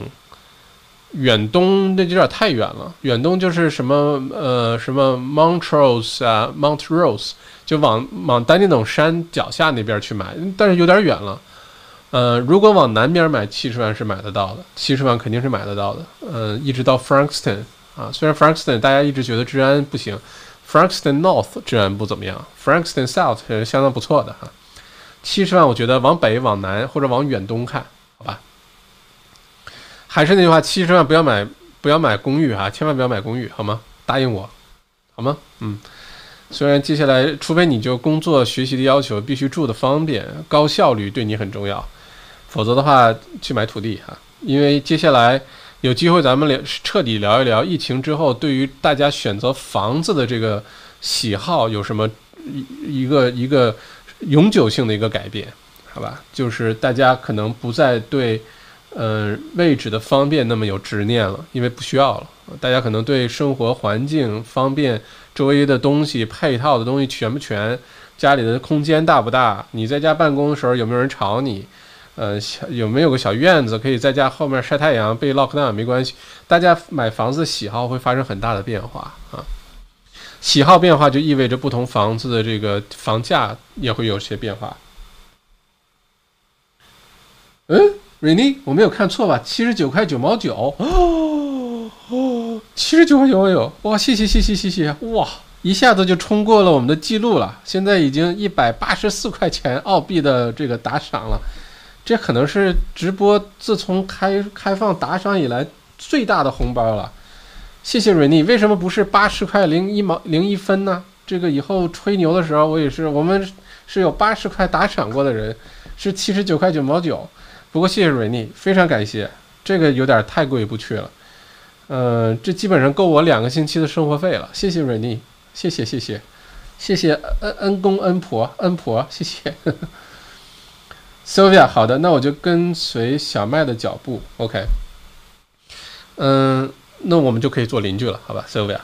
[SPEAKER 1] 远东那有点太远了，远东就是什么呃什么 Montrose 啊，Mount Rose，就往往丹尼等山脚下那边去买，但是有点远了。呃，如果往南边买，七十万是买得到的，七十万肯定是买得到的。嗯，一直到 Frankston 啊，虽然 Frankston 大家一直觉得治安不行，Frankston North 治安不怎么样，Frankston South 是相当不错的哈。七十万，我觉得往北、往南或者往远东看，好吧。还是那句话，七十万不要买，不要买公寓哈，千万不要买公寓，好吗？答应我，好吗？嗯。虽然接下来，除非你就工作学习的要求必须住的方便、高效率对你很重要，否则的话去买土地哈。因为接下来有机会咱们聊彻底聊一聊疫情之后对于大家选择房子的这个喜好有什么一一个一个永久性的一个改变，好吧？就是大家可能不再对。嗯，位置的方便那么有执念了，因为不需要了。大家可能对生活环境方便、周围的东西配套的东西全不全，家里的空间大不大，你在家办公的时候有没有人吵你？呃，有没有个小院子可以在家后面晒太阳？被 lock down 没关系。大家买房子喜好会发生很大的变化啊，喜好变化就意味着不同房子的这个房价也会有些变化。嗯。瑞妮，我没有看错吧？七十九块九毛九哦，七十九块九毛九，哇！谢谢谢谢谢谢，哇！一下子就冲过了我们的记录了，现在已经一百八十四块钱澳币的这个打赏了，这可能是直播自从开开放打赏以来最大的红包了。谢谢瑞妮，为什么不是八十块零一毛零一分呢？这个以后吹牛的时候，我也是，我们是有八十块打赏过的人，是七十九块九毛九。不过谢谢瑞妮，非常感谢，这个有点太过意不去了，嗯，这基本上够我两个星期的生活费了。谢谢瑞妮，谢谢谢谢谢谢恩恩公恩婆恩婆，谢谢。Sylvia，好的，那我就跟随小麦的脚步，OK。嗯，那我们就可以做邻居了，好吧，Sylvia。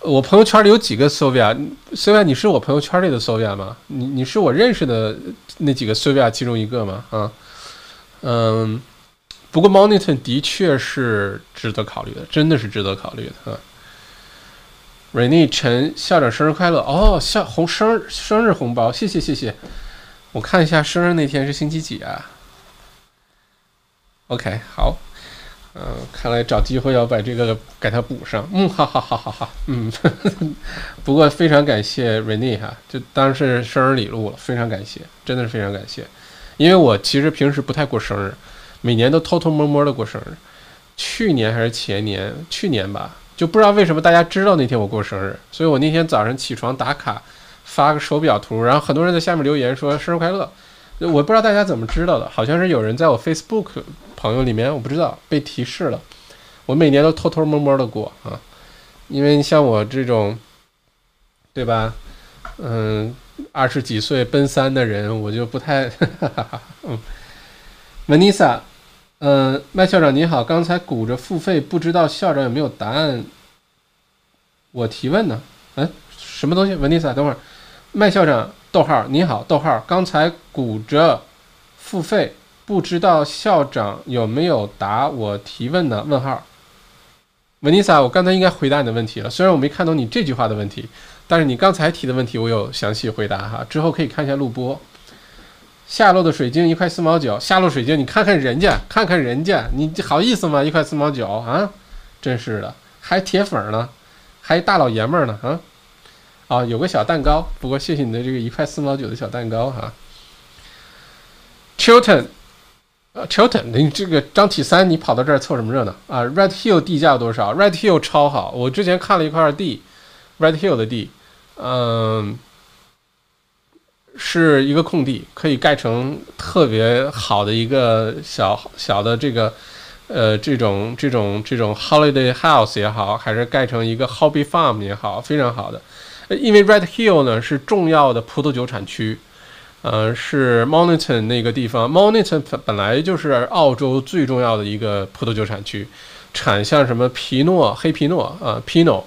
[SPEAKER 1] 我朋友圈里有几个 Sylvia，Sylvia，你是我朋友圈里的 Sylvia 吗？你你是我认识的那几个 Sylvia 其中一个吗？啊？嗯，不过 Monitor 的确是值得考虑的，真的是值得考虑的啊。Rainy 陈校长生日快乐哦，校红生日生日红包，谢谢谢谢。我看一下生日那天是星期几啊？OK，好，嗯，看来找机会要把这个给他补上。嗯，好好好好好，嗯，不过非常感谢 Rene 哈，就当是生日礼物了，非常感谢，真的是非常感谢。因为我其实平时不太过生日，每年都偷偷摸摸的过生日。去年还是前年，去年吧，就不知道为什么大家知道那天我过生日，所以我那天早上起床打卡，发个手表图，然后很多人在下面留言说生日快乐。我不知道大家怎么知道的，好像是有人在我 Facebook 朋友里面，我不知道被提示了。我每年都偷偷摸摸的过啊，因为像我这种，对吧？嗯。二十几岁奔三的人，我就不太，嗯，文妮莎，嗯，麦校长你好，刚才鼓着付费，不知道校长有没有答案？我提问呢？嗯，什么东西？文妮莎，等会儿，麦校长，逗号，你好，逗号，刚才鼓着付费，不知道校长有没有答我提问呢？问号，文妮莎，我刚才应该回答你的问题了，虽然我没看懂你这句话的问题。但是你刚才提的问题，我有详细回答哈，之后可以看一下录播。下落的水晶一块四毛九，下落水晶，你看看人家，看看人家，你好意思吗？一块四毛九啊，真是的，还铁粉呢，还大老爷们儿呢啊！啊，有个小蛋糕，不过谢谢你的这个一块四毛九的小蛋糕哈。Chilton，呃，Chilton，你这个张体三，你跑到这儿凑什么热闹啊？Red Hill 地价多少？Red Hill 超好，我之前看了一块地。Red Hill 的地，嗯，是一个空地，可以盖成特别好的一个小小的这个，呃，这种这种这种 Holiday House 也好，还是盖成一个 Hobby Farm 也好，非常好的。因为 Red Hill 呢是重要的葡萄酒产区，呃，是 Moniton 那个地方，Moniton 本来就是澳洲最重要的一个葡萄酒产区，产像什么皮诺、黑皮诺啊，Pinot。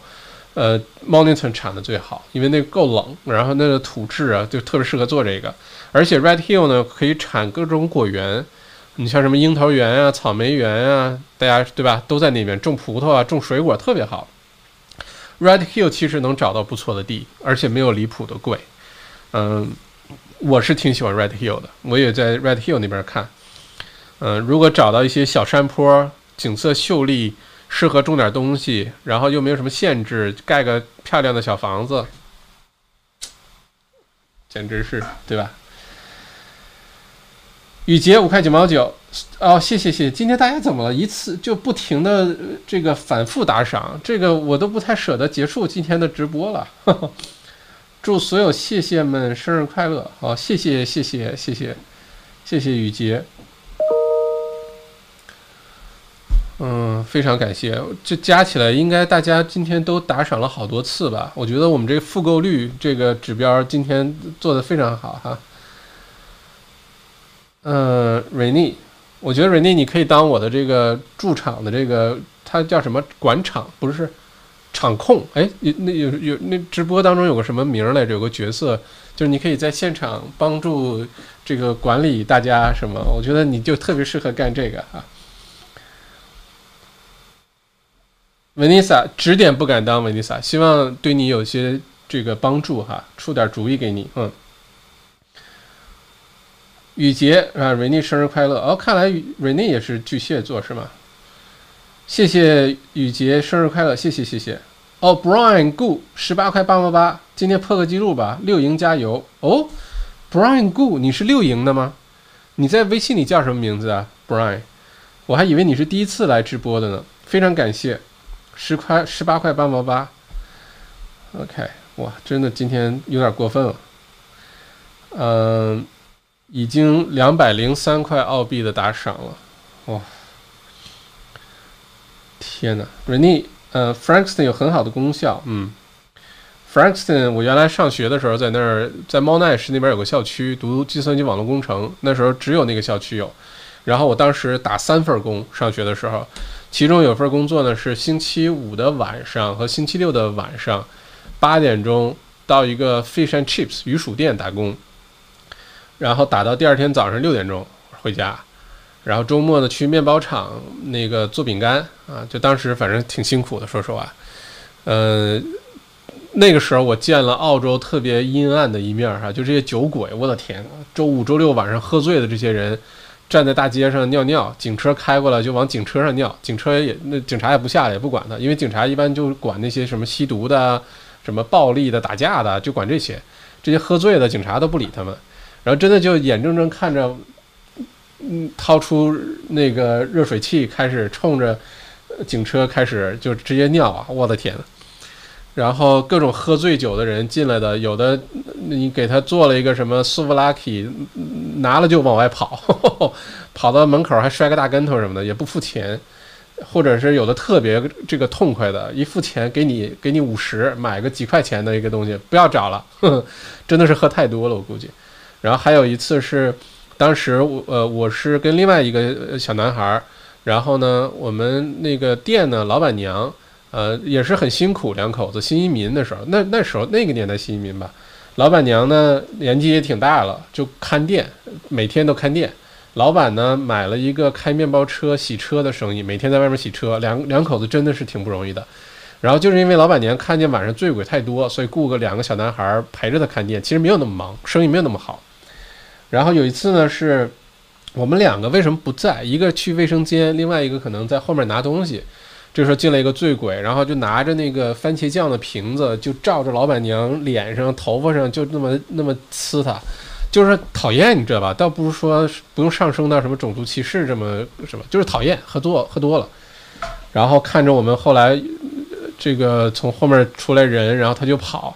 [SPEAKER 1] 呃，Monitor 产的最好，因为那够冷，然后那个土质啊，就特别适合做这个。而且 Red Hill 呢，可以产各种果园，你像什么樱桃园啊、草莓园啊，大家对吧？都在那边种葡萄啊、种水果特别好。Red Hill 其实能找到不错的地，而且没有离谱的贵。嗯，我是挺喜欢 Red Hill 的，我也在 Red Hill 那边看。嗯，如果找到一些小山坡，景色秀丽，适合种点东西，然后又没有什么限制，盖个漂亮的小房子，简直是对吧？雨杰五块九毛九，哦，谢谢谢谢。今天大家怎么了？一次就不停的这个反复打赏，这个我都不太舍得结束今天的直播了。祝所有谢谢们生日快乐！好，谢谢谢谢谢谢谢谢雨杰。嗯，非常感谢。这加起来应该大家今天都打赏了好多次吧？我觉得我们这个复购率这个指标今天做的非常好哈。嗯，瑞妮，我觉得瑞妮你可以当我的这个驻场的这个，他叫什么管场？不是场控？哎，那有有那直播当中有个什么名来着？有个角色，就是你可以在现场帮助这个管理大家什么？我觉得你就特别适合干这个啊。维尼莎指点不敢当，维尼莎希望对你有些这个帮助哈，出点主意给你，嗯。雨杰啊，瑞妮生日快乐！哦，看来瑞妮也是巨蟹座是吗？谢谢雨杰生日快乐，谢谢谢谢。哦，Brian Gu 十八块八毛八，今天破个记录吧，六营加油！哦，Brian Gu 你是六营的吗？你在微信里叫什么名字啊，Brian？我还以为你是第一次来直播的呢，非常感谢，十块十八块八毛八。OK，哇，真的今天有点过分了，嗯。已经两百零三块澳币的打赏了，哇！天呐 r e n e 呃，Frankston 有很好的功效，嗯，Frankston，我原来上学的时候在那儿，在猫奈市那边有个校区读计算机网络工程，那时候只有那个校区有。然后我当时打三份工，上学的时候，其中有份工作呢是星期五的晚上和星期六的晚上八点钟到一个 Fish and Chips 鱼薯店打工。然后打到第二天早上六点钟回家，然后周末呢去面包厂那个做饼干啊，就当时反正挺辛苦的，说实话。呃，那个时候我见了澳洲特别阴暗的一面哈，就这些酒鬼，我的天，周五周六晚上喝醉的这些人站在大街上尿尿，警车开过来就往警车上尿，警车也那警察也不下来也不管他，因为警察一般就管那些什么吸毒的、什么暴力的、打架的，就管这些，这些喝醉的警察都不理他们。然后真的就眼睁睁看着，嗯，掏出那个热水器开始冲着警车开始就直接尿啊！我的天呐！然后各种喝醉酒的人进来的，有的你给他做了一个什么苏弗拉 y 拿了就往外跑，跑到门口还摔个大跟头什么的，也不付钱，或者是有的特别这个痛快的，一付钱给你给你五十，买个几块钱的一个东西，不要找了，真的是喝太多了，我估计。然后还有一次是，当时我呃我是跟另外一个小男孩，然后呢我们那个店呢老板娘呃也是很辛苦，两口子新移民的时候，那那时候那个年代新移民吧，老板娘呢年纪也挺大了，就看店，每天都看店。老板呢买了一个开面包车洗车的生意，每天在外面洗车，两两口子真的是挺不容易的。然后就是因为老板娘看见晚上醉鬼太多，所以雇个两个小男孩陪着他看店，其实没有那么忙，生意没有那么好。然后有一次呢，是我们两个为什么不在？一个去卫生间，另外一个可能在后面拿东西。这时候进来一个醉鬼，然后就拿着那个番茄酱的瓶子，就照着老板娘脸上、头发上，就那么那么呲他，就是讨厌，你知道吧？倒不是说不用上升到什么种族歧视这么什么，就是讨厌，喝多喝多了。然后看着我们后来这个从后面出来人，然后他就跑。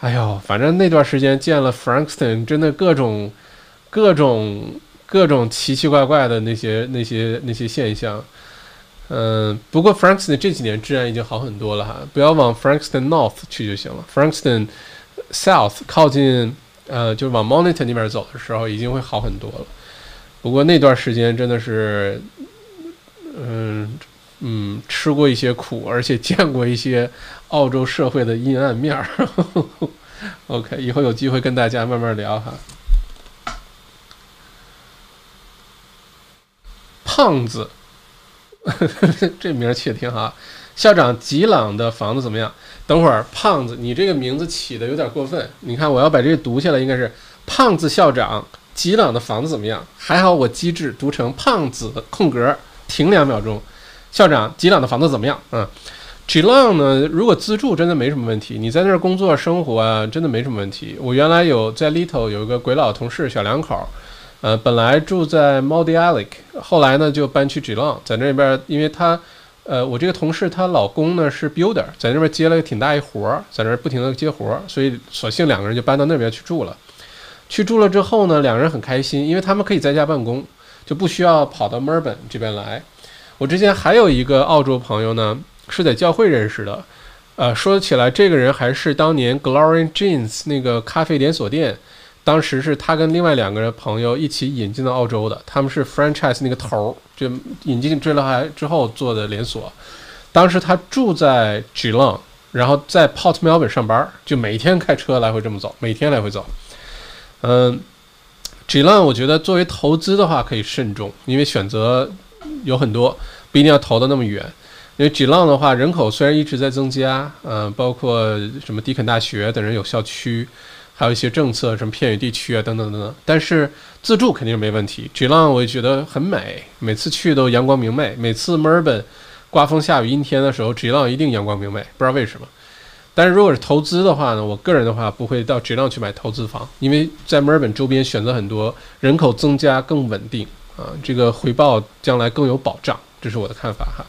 [SPEAKER 1] 哎呦，反正那段时间见了 Frankston，真的各种。各种各种奇奇怪怪的那些那些那些现象，嗯，不过 Frankston 这几年治安已经好很多了哈，不要往 Frankston North 去就行了，Frankston South 靠近呃，就是往 Monitor 那边走的时候，已经会好很多了。不过那段时间真的是，嗯嗯，吃过一些苦，而且见过一些澳洲社会的阴暗面儿。OK，以后有机会跟大家慢慢聊哈。胖子，这名儿起的挺好。校长吉朗的房子怎么样？等会儿，胖子，你这个名字起的有点过分。你看，我要把这个读下来，应该是胖子校长吉朗的房子怎么样？还好我机智，读成胖子空格停两秒钟。校长吉朗的房子怎么样？嗯。吉朗呢？如果自住真的没什么问题，你在那儿工作生活啊，真的没什么问题。我原来有在 Little 有一个鬼佬同事，小两口，呃，本来住在 m o d i a l i c 后来呢就搬去吉朗，在那边，因为他，呃，我这个同事她老公呢是 builder，在那边接了挺大一活儿，在那儿不停的接活儿，所以索性两个人就搬到那边去住了。去住了之后呢，两个人很开心，因为他们可以在家办公，就不需要跑到墨尔本这边来。我之前还有一个澳洲朋友呢。是在教会认识的，呃，说起来，这个人还是当年 Glory Jeans 那个咖啡连锁店，当时是他跟另外两个人朋友一起引进到澳洲的，他们是 franchise 那个头儿，就引进追了还之后做的连锁。当时他住在 Geelong，然后在 Port Melbourne 上班，就每天开车来回这么走，每天来回走。嗯，Geelong 我觉得作为投资的话可以慎重，因为选择有很多，不一定要投的那么远。因为吉浪的话，人口虽然一直在增加，嗯，包括什么迪肯大学等人有校区，还有一些政策，什么偏远地区啊，等等等等，但是自住肯定是没问题。吉浪我也觉得很美，每次去都阳光明媚。每次墨尔本刮风下雨阴天的时候，吉浪一定阳光明媚，不知道为什么。但是如果是投资的话呢，我个人的话不会到吉浪去买投资房，因为在墨尔本周边选择很多，人口增加更稳定啊，这个回报将来更有保障，这是我的看法哈。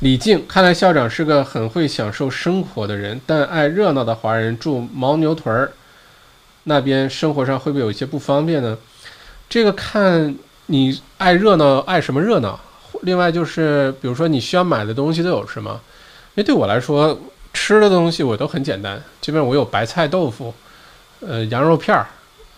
[SPEAKER 1] 李静，看来校长是个很会享受生活的人，但爱热闹的华人住牦牛屯儿那边，生活上会不会有一些不方便呢？这个看你爱热闹爱什么热闹。另外就是，比如说你需要买的东西都有什么？因为对我来说，吃的东西我都很简单，这边我有白菜豆腐，呃，羊肉片儿，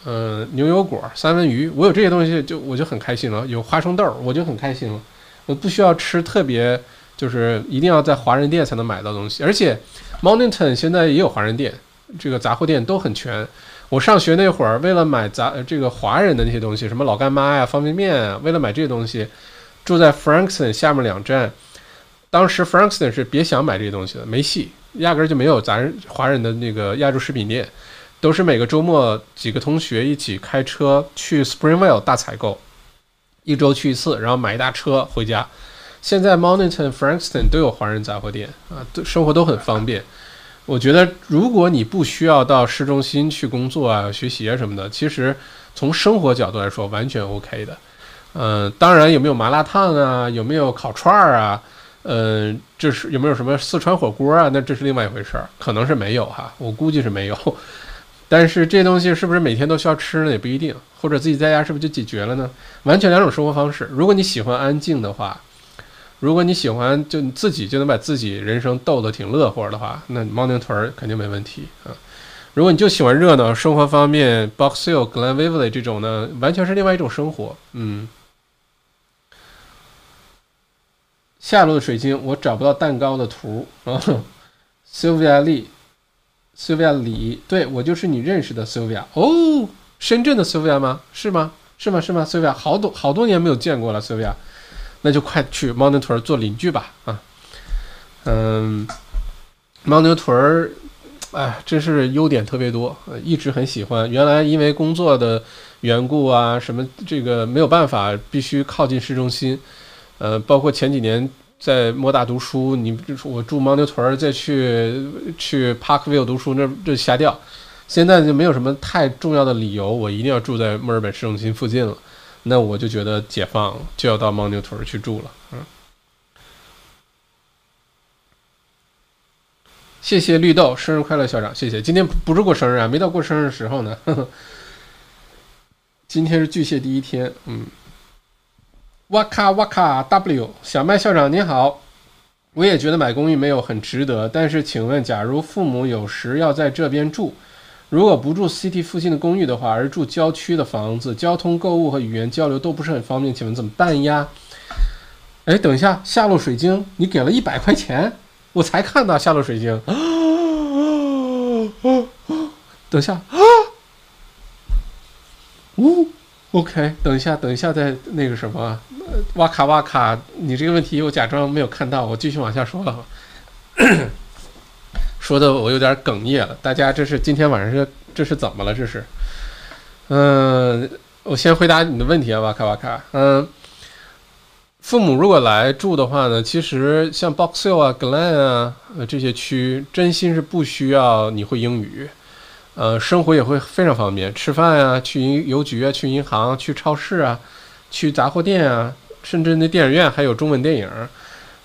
[SPEAKER 1] 嗯，牛油果、三文鱼，我有这些东西就我就很开心了。有花生豆，我就很开心了。我不需要吃特别。就是一定要在华人店才能买到东西，而且 m o n t o n 现在也有华人店，这个杂货店都很全。我上学那会儿，为了买杂这个华人的那些东西，什么老干妈呀、方便面啊，为了买这些东西，住在 Frankston 下面两站。当时 Frankston 是别想买这些东西的，没戏，压根儿就没有咱华人的那个亚洲食品店，都是每个周末几个同学一起开车去 Springvale 大采购，一周去一次，然后买一大车回家。现在 Monnton、Frankston 都有华人杂货店啊，都生活都很方便。我觉得，如果你不需要到市中心去工作啊、学习啊什么的，其实从生活角度来说，完全 OK 的。嗯，当然有没有麻辣烫啊，有没有烤串儿啊，嗯，这是有没有什么四川火锅啊？那这是另外一回事儿，可能是没有哈，我估计是没有。但是这东西是不是每天都需要吃呢？也不一定。或者自己在家是不是就解决了呢？完全两种生活方式。如果你喜欢安静的话。如果你喜欢，就你自己就能把自己人生逗得挺乐呵的话，那猫宁屯儿肯定没问题啊。如果你就喜欢热闹，生活方面，Box Hill、Glenville 这种呢，完全是另外一种生活。嗯。下路的水晶，我找不到蛋糕的图啊。Sylvia Lee，Sylvia 李，对我就是你认识的 Sylvia 哦，深圳的 Sylvia 吗？是吗？是吗？是吗？Sylvia，好多好多年没有见过了，Sylvia。那就快去猫牛屯做邻居吧啊，嗯，猫牛屯儿，哎，真是优点特别多，一直很喜欢。原来因为工作的缘故啊，什么这个没有办法，必须靠近市中心。呃，包括前几年在莫大读书，你我住猫牛屯儿，再去去 Parkville 读书，那这瞎掉。现在就没有什么太重要的理由，我一定要住在墨尔本市中心附近了。那我就觉得解放就要到牦牛屯去住了，嗯。谢谢绿豆，生日快乐，校长，谢谢。今天不是过生日啊，没到过生日时候呢。呵 呵今天是巨蟹第一天，嗯。哇卡哇卡 W 小麦校长您好，我也觉得买公寓没有很值得，但是请问，假如父母有时要在这边住？如果不住 CT 附近的公寓的话，而住郊区的房子，交通、购物和语言交流都不是很方便，请问怎么办呀？哎，等一下，下落水晶，你给了一百块钱，我才看到下落水晶。等一下啊，呜，OK，等一下，等一下，再那个什么，哇卡哇卡，你这个问题我假装没有看到，我继续往下说了，说的我有点哽咽了。大家这是今天晚上这这是怎么了？这是，嗯，我先回答你的问题啊，哇卡哇卡，嗯，父母如果来住的话呢，其实像 Box Hill 啊、Glen 啊这些区，真心是不需要你会英语。呃，生活也会非常方便，吃饭啊，去邮邮局啊，去银行，去超市啊，去杂货店啊，甚至那电影院还有中文电影。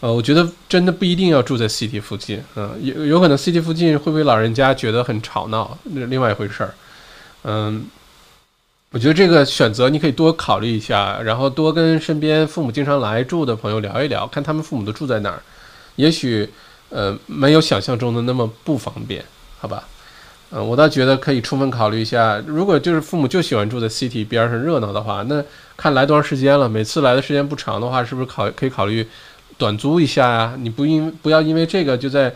[SPEAKER 1] 呃，我觉得真的不一定要住在 city 附近，嗯，有有可能 city 附近会不会老人家觉得很吵闹，那另外一回事儿。嗯，我觉得这个选择你可以多考虑一下，然后多跟身边父母经常来住的朋友聊一聊，看他们父母都住在哪儿，也许呃没有想象中的那么不方便，好吧？嗯，我倒觉得可以充分考虑一下。如果就是父母就喜欢住在 city 边上热闹的话，那看来多长时间了。每次来的时间不长的话，是不是考可以考虑短租一下呀？你不因不要因为这个就在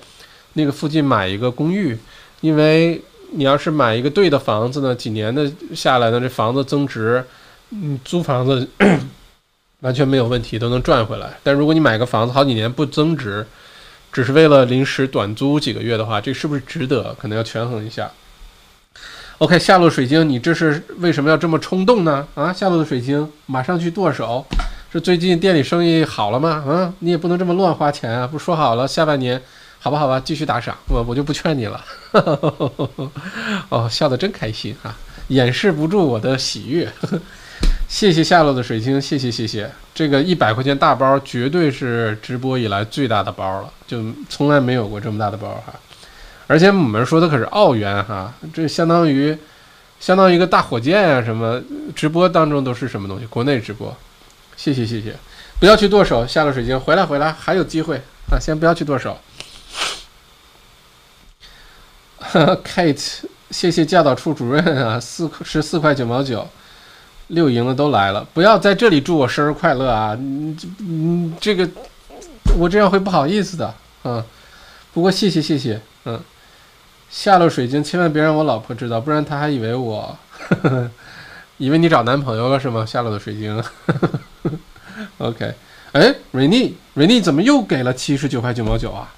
[SPEAKER 1] 那个附近买一个公寓，因为你要是买一个对的房子呢，几年的下来呢，这房子增值，你，租房子 完全没有问题，都能赚回来。但如果你买个房子好几年不增值，只是为了临时短租几个月的话，这是不是值得？可能要权衡一下。OK，下落水晶，你这是为什么要这么冲动呢？啊，下落的水晶，马上去剁手。是最近店里生意好了吗？啊，你也不能这么乱花钱啊！不说好了，下半年，好吧，好吧，继续打赏，我我就不劝你了。哦，笑得真开心啊，掩饰不住我的喜悦。谢谢夏洛的水晶，谢谢谢谢，这个一百块钱大包绝对是直播以来最大的包了，就从来没有过这么大的包哈，而且我们说的可是澳元哈，这相当于相当于一个大火箭啊，什么直播当中都是什么东西？国内直播，谢谢谢谢，不要去剁手，下落水晶回来回来还有机会啊，先不要去剁手。Kate，谢谢教导处主任啊，四十四块九毛九。六赢的都来了，不要在这里祝我生日快乐啊！你这，你这个，我这样会不好意思的，嗯。不过谢谢谢谢，嗯。下落水晶，千万别让我老婆知道，不然她还以为我，以为你找男朋友了是吗？下落的水晶，OK。哎，瑞妮，瑞妮怎么又给了七十九块九毛九啊？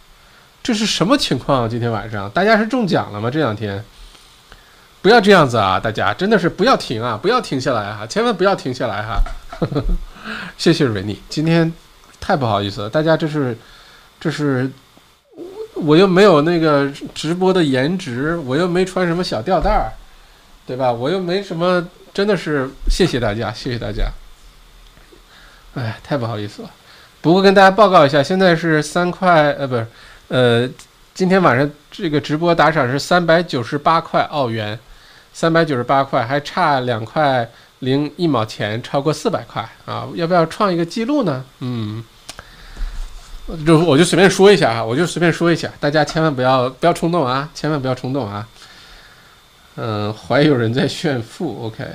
[SPEAKER 1] 这是什么情况？今天晚上大家是中奖了吗？这两天？不要这样子啊！大家真的是不要停啊！不要停下来哈！千万不要停下来哈！谢谢瑞妮，今天太不好意思了，大家这是这是我又没有那个直播的颜值，我又没穿什么小吊带儿，对吧？我又没什么，真的是谢谢大家，谢谢大家。哎，太不好意思了。不过跟大家报告一下，现在是三块呃，不是呃，今天晚上这个直播打赏是三百九十八块澳元。三百九十八块，还差两块零一毛钱，超过四百块啊！要不要创一个记录呢？嗯，就我就随便说一下啊，我就随便说一下，大家千万不要不要冲动啊，千万不要冲动啊！嗯，怀有人在炫富，OK？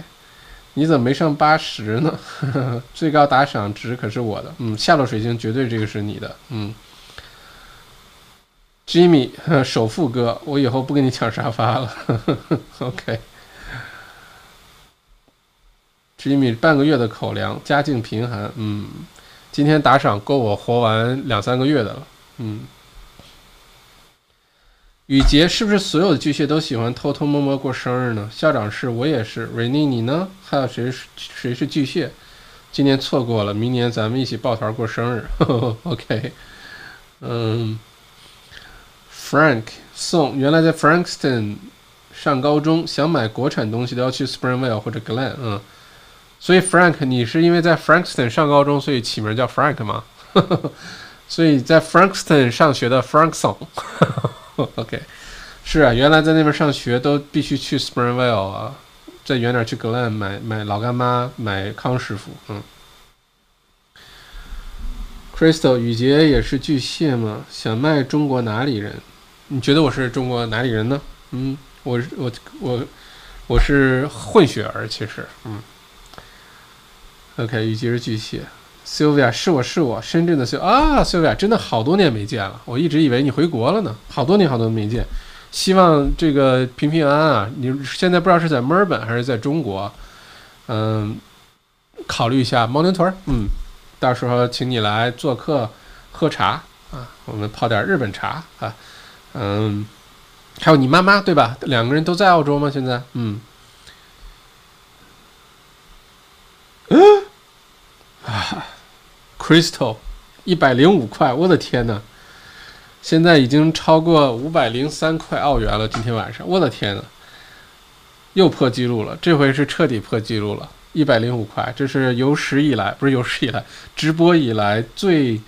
[SPEAKER 1] 你怎么没上八十呢？最高打赏值可是我的，嗯，下落水晶绝对这个是你的，嗯。Jimmy，首富哥，我以后不跟你抢沙发了，OK。Jimmy 半个月的口粮，家境贫寒，嗯，今天打赏够我活完两三个月的了，嗯。雨杰是不是所有的巨蟹都喜欢偷偷摸摸过生日呢？校长是，我也是。瑞妮你呢？还有谁是谁是巨蟹？今年错过了，明年咱们一起抱团过生日，OK。嗯，Frank 宋原来在 Frankston 上高中，想买国产东西都要去 Springvale 或者 Glen，嗯。所以，Frank，你是因为在 Frankston 上高中，所以起名叫 Frank 吗？所以在 Frankston 上学的 Frank Song OK，是啊，原来在那边上学都必须去 Springvale 啊，再远点去 Glen 买买老干妈，买康师傅。嗯，Crystal 雨杰也是巨蟹吗？想卖中国哪里人？你觉得我是中国哪里人呢？嗯，我我我我是混血儿，其实，嗯。OK，雨杰是巨蟹，Sylvia 是我是我深圳的 Syl 啊，Sylvia 真的好多年没见了，我一直以为你回国了呢，好多年好多年没见，希望这个平平安安啊。你现在不知道是在墨尔本还是在中国，嗯，考虑一下猫牛屯，嗯，到时候请你来做客喝茶啊，我们泡点日本茶啊，嗯，还有你妈妈对吧？两个人都在澳洲吗？现在，嗯，嗯，啊，Crystal，一百零五块，我的天呐！现在已经超过五百零三块澳元了，今天晚上，我的天呐，又破纪录了，这回是彻底破纪录了。一百零五块，这是有史以来不是有史以来直播以来最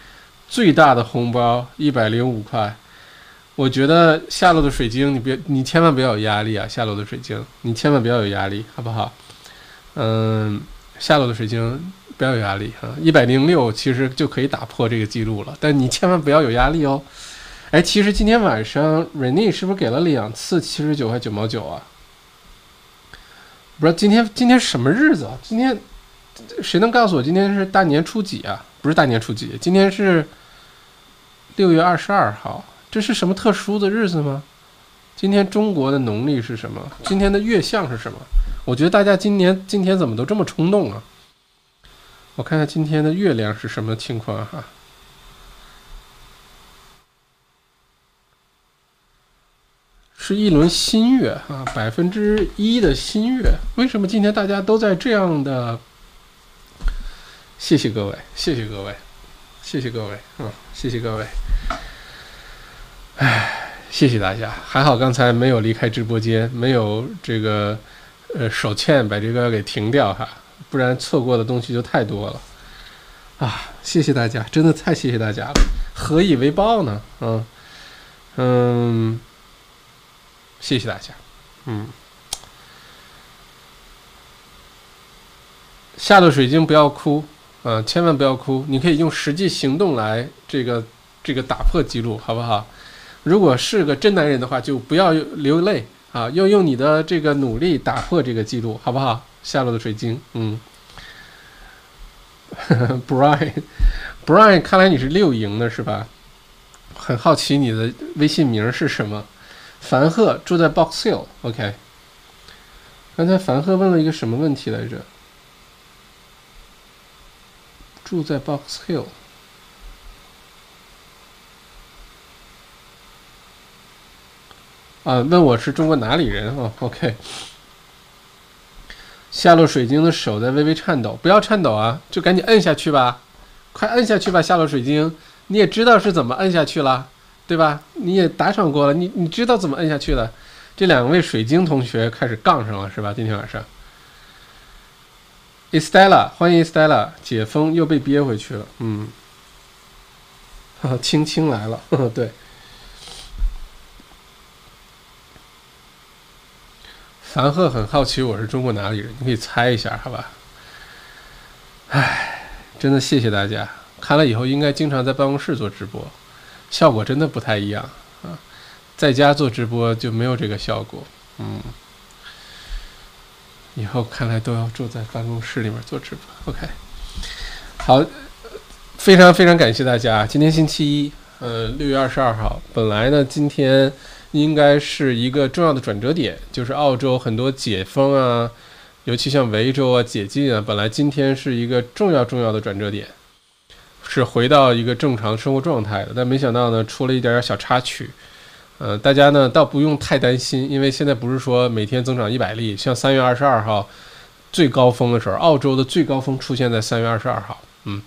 [SPEAKER 1] 最大的红包，一百零五块。我觉得下落的水晶，你别你千万不要有压力啊！下落的水晶，你千万不要有压力，好不好？嗯，下落的水晶不要有压力啊！一百零六其实就可以打破这个记录了，但你千万不要有压力哦。哎，其实今天晚上 Rene 是不是给了两次七十九块九毛九啊？不是今天，今天什么日子啊？今天谁能告诉我今天是大年初几啊？不是大年初几，今天是六月二十二号。这是什么特殊的日子吗？今天中国的农历是什么？今天的月相是什么？我觉得大家今年今天怎么都这么冲动啊？我看看今天的月亮是什么情况哈。是一轮新月啊，百分之一的新月。为什么今天大家都在这样的？谢谢各位，谢谢各位，谢谢各位，嗯，谢谢各位。唉，谢谢大家。还好刚才没有离开直播间，没有这个呃手欠把这个给停掉哈，不然错过的东西就太多了啊！谢谢大家，真的太谢谢大家了，何以为报呢？嗯嗯。谢谢大家，嗯，下了水晶不要哭，啊，千万不要哭，你可以用实际行动来这个这个打破记录，好不好？如果是个真男人的话，就不要流泪啊，要用你的这个努力打破这个记录，好不好？下落的水晶，嗯，Brian，Brian，看来你是六营的是吧？很好奇你的微信名是什么？凡鹤住在 Box Hill，OK。刚才凡鹤问了一个什么问题来着？住在 Box Hill，啊，问我是中国哪里人啊？OK。夏洛水晶的手在微微颤抖，不要颤抖啊，就赶紧摁下去吧，快摁下去吧，夏洛水晶，你也知道是怎么摁下去了。对吧？你也打赏过了，你你知道怎么摁下去的？这两位水晶同学开始杠上了，是吧？今天晚上，Estella，欢迎 Estella，解封又被憋回去了，嗯，哈，青青来了，呵 呵对，凡赫很好奇我是中国哪里人，你可以猜一下，好吧？唉，真的谢谢大家，看来以后应该经常在办公室做直播。效果真的不太一样啊，在家做直播就没有这个效果。嗯，以后看来都要住在办公室里面做直播。OK，好，非常非常感谢大家。今天星期一，呃，六月二十二号。本来呢，今天应该是一个重要的转折点，就是澳洲很多解封啊，尤其像维州啊解禁啊，本来今天是一个重要重要的转折点。是回到一个正常生活状态的，但没想到呢，出了一点点小插曲。呃，大家呢倒不用太担心，因为现在不是说每天增长一百例，像三月二十二号最高峰的时候，澳洲的最高峰出现在三月二十二号，嗯，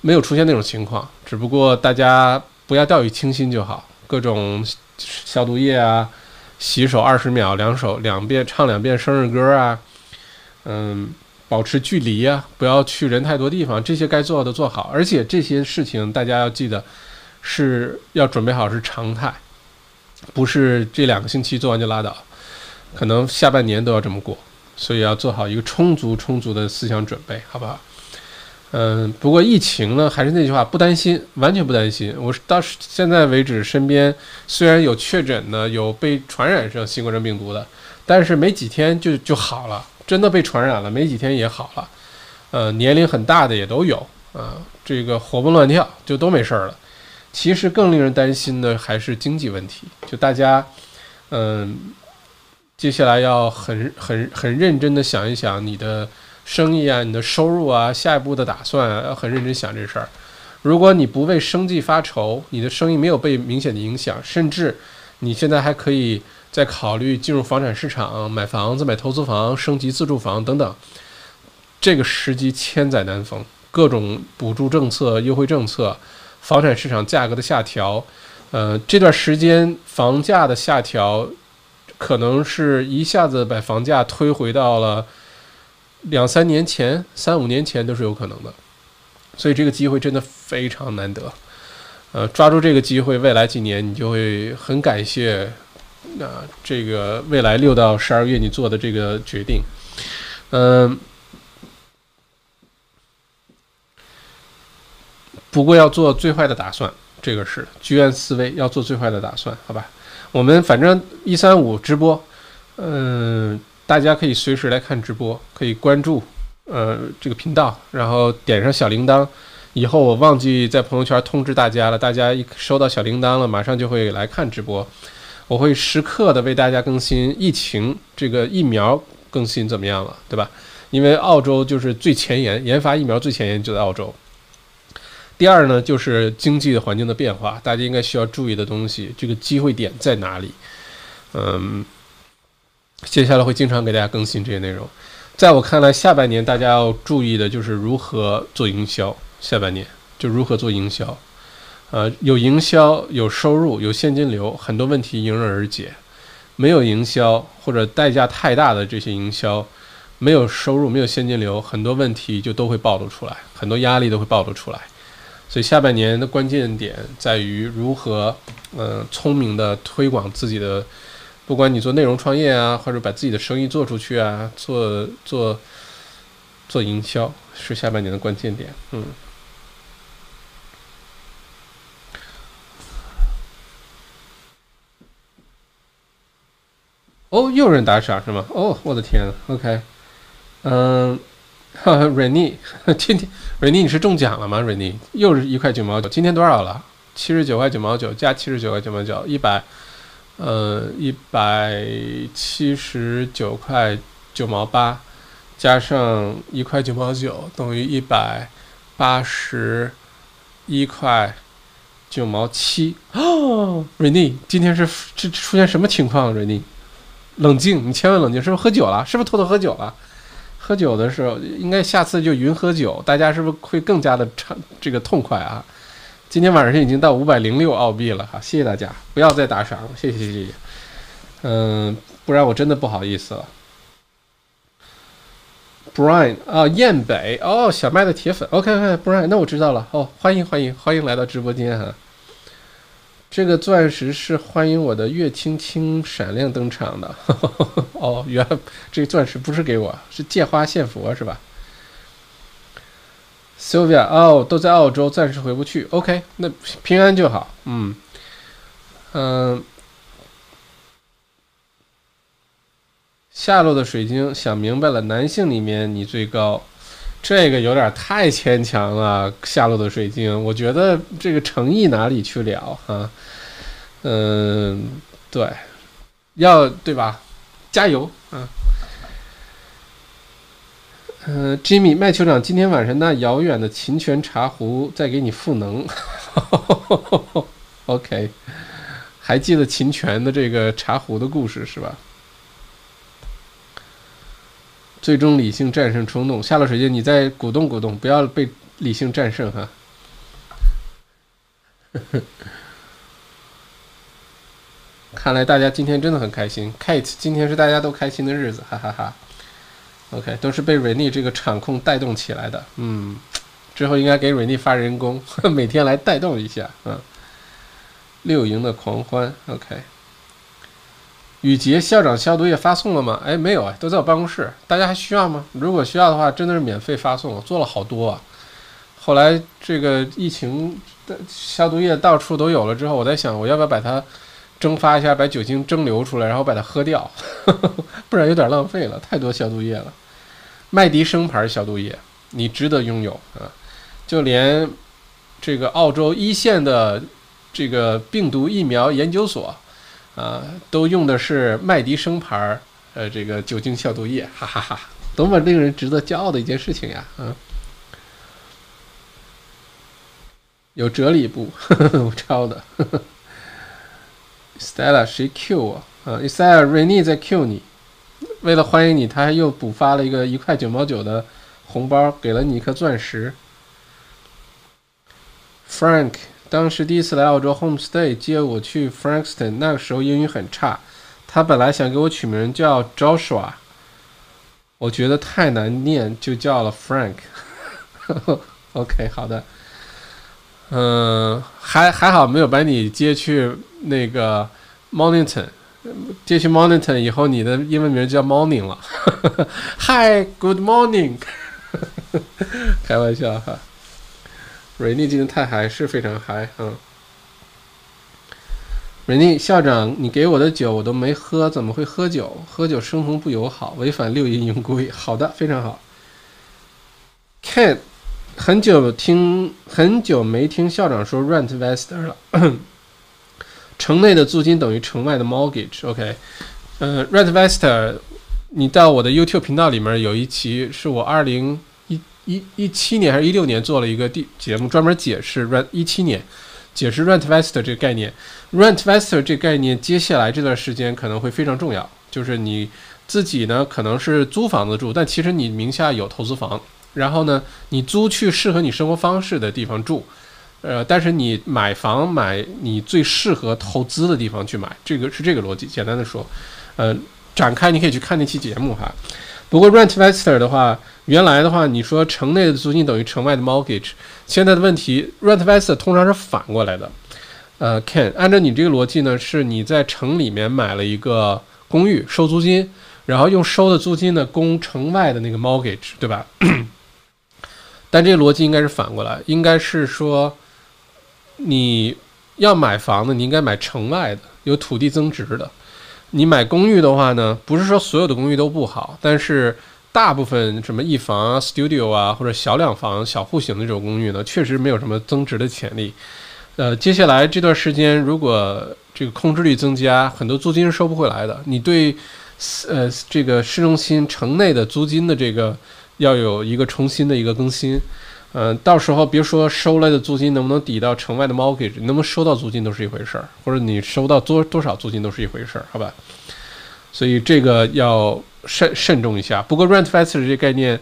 [SPEAKER 1] 没有出现那种情况，只不过大家不要掉以轻心就好，各种消毒液啊，洗手二十秒，两手两遍唱两遍生日歌啊，嗯。保持距离呀，不要去人太多地方，这些该做的做好。而且这些事情大家要记得，是要准备好是常态，不是这两个星期做完就拉倒，可能下半年都要这么过。所以要做好一个充足充足的思想准备，好不好？嗯，不过疫情呢，还是那句话，不担心，完全不担心。我到现在为止，身边虽然有确诊的，有被传染上新冠状病毒的，但是没几天就就好了。真的被传染了，没几天也好了，呃，年龄很大的也都有啊，这个活蹦乱跳就都没事儿了。其实更令人担心的还是经济问题，就大家，嗯，接下来要很很很认真的想一想你的生意啊、你的收入啊、下一步的打算啊，要很认真想这事儿。如果你不为生计发愁，你的生意没有被明显的影响，甚至你现在还可以再考虑进入房产市场，买房子、买投资房、升级自住房等等。这个时机千载难逢，各种补助政策、优惠政策，房产市场价格的下调，呃，这段时间房价的下调，可能是一下子把房价推回到了两三年前、三五年前都是有可能的，所以这个机会真的非常难得，呃，抓住这个机会，未来几年你就会很感谢，那这个未来六到十二月你做的这个决定，嗯。不过要做最坏的打算，这个是居安思危，要做最坏的打算，好吧？我们反正一三五直播，嗯，大家可以随时来看直播，可以关注呃这个频道，然后点上小铃铛。以后我忘记在朋友圈通知大家了，大家一收到小铃铛了，马上就会来看直播。我会时刻的为大家更新疫情这个疫苗更新怎么样了，对吧？因为澳洲就是最前沿，研发疫苗最前沿就在澳洲。第二呢，就是经济的环境的变化，大家应该需要注意的东西，这个机会点在哪里？嗯，接下来会经常给大家更新这些内容。在我看来，下半年大家要注意的就是如何做营销。下半年就如何做营销，呃，有营销、有收入、有现金流，很多问题迎刃而解；没有营销或者代价太大的这些营销，没有收入、没有现金流，很多问题就都会暴露出来，很多压力都会暴露出来。所以下半年的关键点在于如何，呃，聪明的推广自己的，不管你做内容创业啊，或者把自己的生意做出去啊，做做做营销，是下半年的关键点。嗯。哦，又有人打赏是吗？哦，我的天，OK，嗯。哈哈，瑞妮，今天瑞妮你是中奖了吗？瑞妮又是一块九毛九，今天多少了？七十九块九毛九加七十九块九毛九，一百，呃，一百七十九块九毛八，加上一块九毛九，等于一百八十一块九毛七。哦，瑞妮，今天是这出现什么情况？瑞妮，冷静，你千万冷静，是不是喝酒了？是不是偷偷喝酒了？喝酒的时候，应该下次就云喝酒，大家是不是会更加的畅这个痛快啊？今天晚上已经到五百零六澳币了哈，谢谢大家，不要再打赏了，谢谢谢谢。嗯，不然我真的不好意思了。Brian 啊，燕北哦，小麦的铁粉，OK OK，Brian，那我知道了哦，欢迎欢迎欢迎来到直播间哈。这个钻石是欢迎我的月青青闪亮登场的 哦，原来这个钻石不是给我，是借花献佛是吧？Sylvia 哦，都在澳洲，暂时回不去。OK，那平安就好。嗯嗯，下落的水晶想明白了，男性里面你最高。这个有点太牵强了，下落的水晶，我觉得这个诚意哪里去了哈？嗯，对，要对吧？加油啊！嗯，Jimmy 麦酋长，今天晚上那遥远的秦泉茶壶在给你赋能。OK，还记得秦泉的这个茶壶的故事是吧？最终理性战胜冲动。下了水晶，你再鼓动鼓动，不要被理性战胜哈。看来大家今天真的很开心，Kate，今天是大家都开心的日子，哈哈哈。OK，都是被瑞妮这个场控带动起来的。嗯，之后应该给瑞妮发人工，每天来带动一下。嗯，六营的狂欢。OK。雨杰校长消毒液发送了吗？哎，没有啊，都在我办公室。大家还需要吗？如果需要的话，真的是免费发送，我做了好多啊。后来这个疫情的消毒液到处都有了之后，我在想，我要不要把它蒸发一下，把酒精蒸馏出来，然后把它喝掉，不然有点浪费了，太多消毒液了。麦迪生牌消毒液，你值得拥有啊！就连这个澳洲一线的这个病毒疫苗研究所。啊，都用的是麦迪生牌，呃，这个酒精消毒液，哈哈哈，多么令人值得骄傲的一件事情呀！啊，有哲理不？我抄的。Stella，谁 Q 我？啊，Stella Rainy 在 Q 你。为了欢迎你，他又补发了一个一块九毛九的红包，给了你一颗钻石。Frank，当时第一次来澳洲 homestay 接我去 Frankston，那个时候英语很差，他本来想给我取名叫 Joshua，我觉得太难念，就叫了 Frank。OK，好的。嗯，还还好没有把你接去那个 Mornington。接去 Mornington 以后，你的英文名叫 Morning 了。Hi，Good morning。开玩笑哈。瑞妮今天太嗨，是非常嗨。嗯。瑞妮校长，你给我的酒我都没喝，怎么会喝酒？喝酒生同不友好，违反六一营规。好的，非常好。Can 很久听很久没听校长说 rent vester 了。城内的租金等于城外的 mortgage。OK，呃，rent vester，你到我的 YouTube 频道里面有一期是我二零一一一七年还是一六年做了一个第节目，专门解释 rent 一七年解释 Rent Vesta 这个概念。Rent Vesta 这概念接下来这段时间可能会非常重要，就是你自己呢可能是租房子住，但其实你名下有投资房，然后呢你租去适合你生活方式的地方住。呃，但是你买房买你最适合投资的地方去买，这个是这个逻辑。简单的说，呃，展开你可以去看那期节目哈。不过 rent vester 的话，原来的话你说城内的租金等于城外的 mortgage，现在的问题 rent vester 通常是反过来的。呃，Ken，按照你这个逻辑呢，是你在城里面买了一个公寓收租金，然后用收的租金呢供城外的那个 mortgage，对吧？但这个逻辑应该是反过来，应该是说。你要买房子，你应该买城外的，有土地增值的。你买公寓的话呢，不是说所有的公寓都不好，但是大部分什么一房啊、studio 啊或者小两房、小户型的这种公寓呢，确实没有什么增值的潜力。呃，接下来这段时间，如果这个空置率增加，很多租金是收不回来的。你对呃这个市中心城内的租金的这个要有一个重新的一个更新。嗯，到时候别说收来的租金能不能抵到城外的 mortgage，能不能收到租金都是一回事儿，或者你收到多多少租金都是一回事儿，好吧？所以这个要慎慎重一下。不过 rent vester 这个概念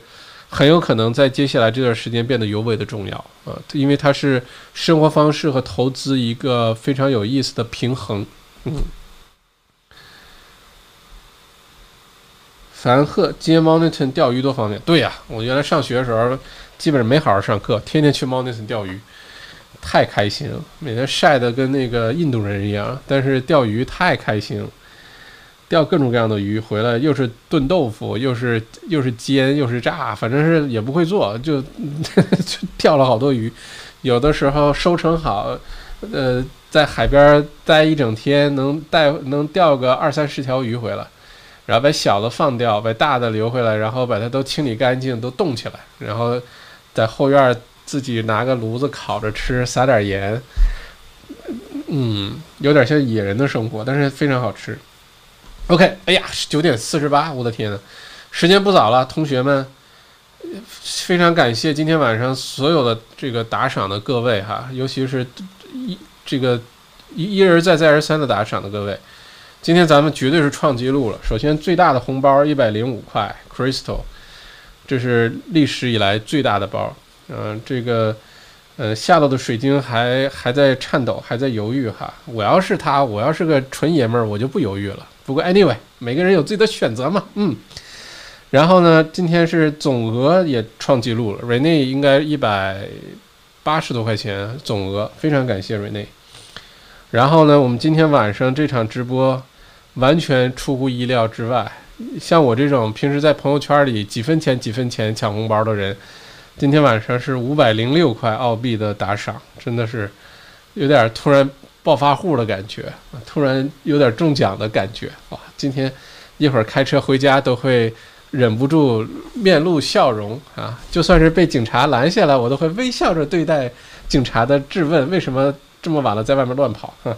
[SPEAKER 1] 很有可能在接下来这段时间变得尤为的重要啊，因为它是生活方式和投资一个非常有意思的平衡。嗯，樊鹤接 Mountain 钓鱼多方便？对呀，我原来上学的时候。基本上没好好上课，天天去猫 n 森钓鱼，太开心了，每天晒得跟那个印度人一样。但是钓鱼太开心了，钓各种各样的鱼回来，又是炖豆腐，又是又是煎，又是炸，反正是也不会做，就 就钓了好多鱼。有的时候收成好，呃，在海边待一整天，能带能钓个二三十条鱼回来。然后把小的放掉，把大的留回来，然后把它都清理干净，都冻起来，然后在后院自己拿个炉子烤着吃，撒点盐，嗯，有点像野人的生活，但是非常好吃。OK，哎呀，九点四十八，我的天呐，时间不早了，同学们，非常感谢今天晚上所有的这个打赏的各位哈，尤其是一这个一一而再再而三的打赏的各位。今天咱们绝对是创纪录了。首先，最大的红包一百零五块，Crystal，这是历史以来最大的包。嗯，这个，呃，下到的水晶还还在颤抖，还在犹豫哈。我要是他，我要是个纯爷们儿，我就不犹豫了。不过，anyway，每个人有自己的选择嘛。嗯。然后呢，今天是总额也创纪录了，Rene 应该一百八十多块钱总额，非常感谢 Rene。然后呢，我们今天晚上这场直播。完全出乎意料之外，像我这种平时在朋友圈里几分钱几分钱抢红包的人，今天晚上是五百零六块澳币的打赏，真的是有点突然暴发户的感觉，突然有点中奖的感觉哇！今天一会儿开车回家都会忍不住面露笑容啊，就算是被警察拦下来，我都会微笑着对待警察的质问：为什么这么晚了在外面乱跑？哼。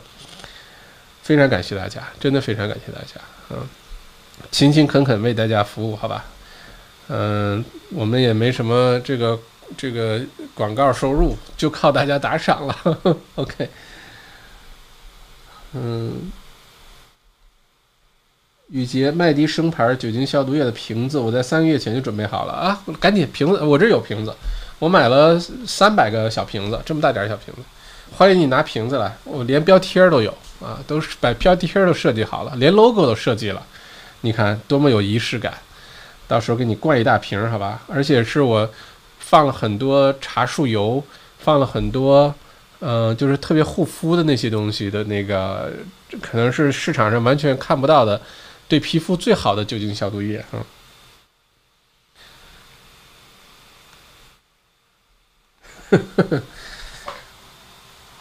[SPEAKER 1] 非常感谢大家，真的非常感谢大家，嗯，勤勤恳恳为大家服务，好吧，嗯，我们也没什么这个这个广告收入，就靠大家打赏了。OK，嗯，雨洁麦迪生牌酒精消毒液的瓶子，我在三个月前就准备好了啊，赶紧瓶子，我这有瓶子，我买了三百个小瓶子，这么大点小瓶子，欢迎你拿瓶子来，我连标贴都有。啊，都是把标贴都设计好了，连 logo 都设计了，你看多么有仪式感。到时候给你灌一大瓶，好吧？而且是我放了很多茶树油，放了很多，嗯，就是特别护肤的那些东西的那个，可能是市场上完全看不到的，对皮肤最好的酒精消毒液，嗯。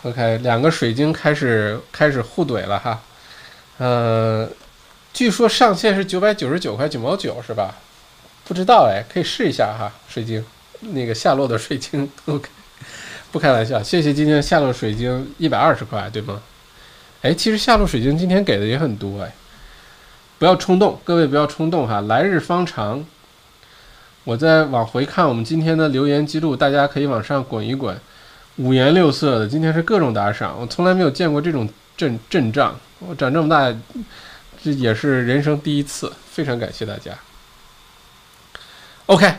[SPEAKER 1] OK，两个水晶开始开始互怼了哈，呃，据说上限是九百九十九块九毛九，是吧？不知道哎，可以试一下哈，水晶，那个下落的水晶，OK，不开玩笑，谢谢今天下落水晶一百二十块，对吗？哎，其实下落水晶今天给的也很多哎，不要冲动，各位不要冲动哈，来日方长。我再往回看我们今天的留言记录，大家可以往上滚一滚，五颜六色的，今天是各种打赏，我从来没有见过这种阵阵仗，我长这么大，这也是人生第一次，非常感谢大家。OK，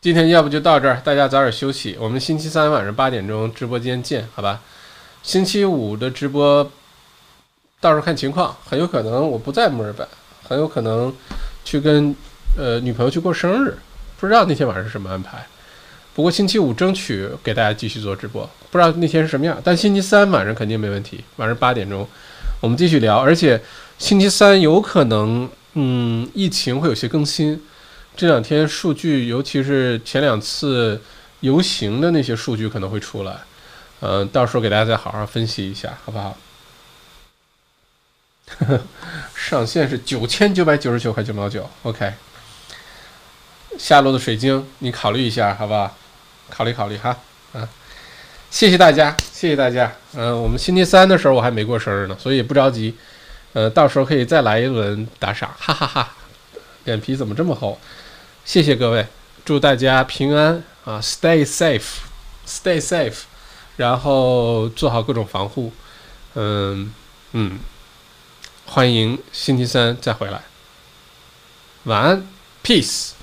[SPEAKER 1] 今天要不就到这儿，大家早点休息。我们星期三晚上八点钟直播间见，好吧？星期五的直播到时候看情况，很有可能我不在墨尔本，很有可能去跟呃女朋友去过生日，不知道那天晚上是什么安排。不过星期五争取给大家继续做直播，不知道那天是什么样。但星期三晚上肯定没问题，晚上八点钟我们继续聊，而且星期三有可能嗯疫情会有些更新。这两天数据，尤其是前两次游行的那些数据可能会出来，嗯，到时候给大家再好好分析一下，好不好？上限是九千九百九十九块九毛九，OK。下落的水晶，你考虑一下，好不好？考虑考虑哈，谢谢大家，谢谢大家，嗯，我们星期三的时候我还没过生日呢，所以不着急，呃，到时候可以再来一轮打赏，哈哈哈。脸皮怎么这么厚？谢谢各位，祝大家平安啊！Stay safe，Stay safe，然后做好各种防护。嗯嗯，欢迎星期三再回来。晚安，Peace。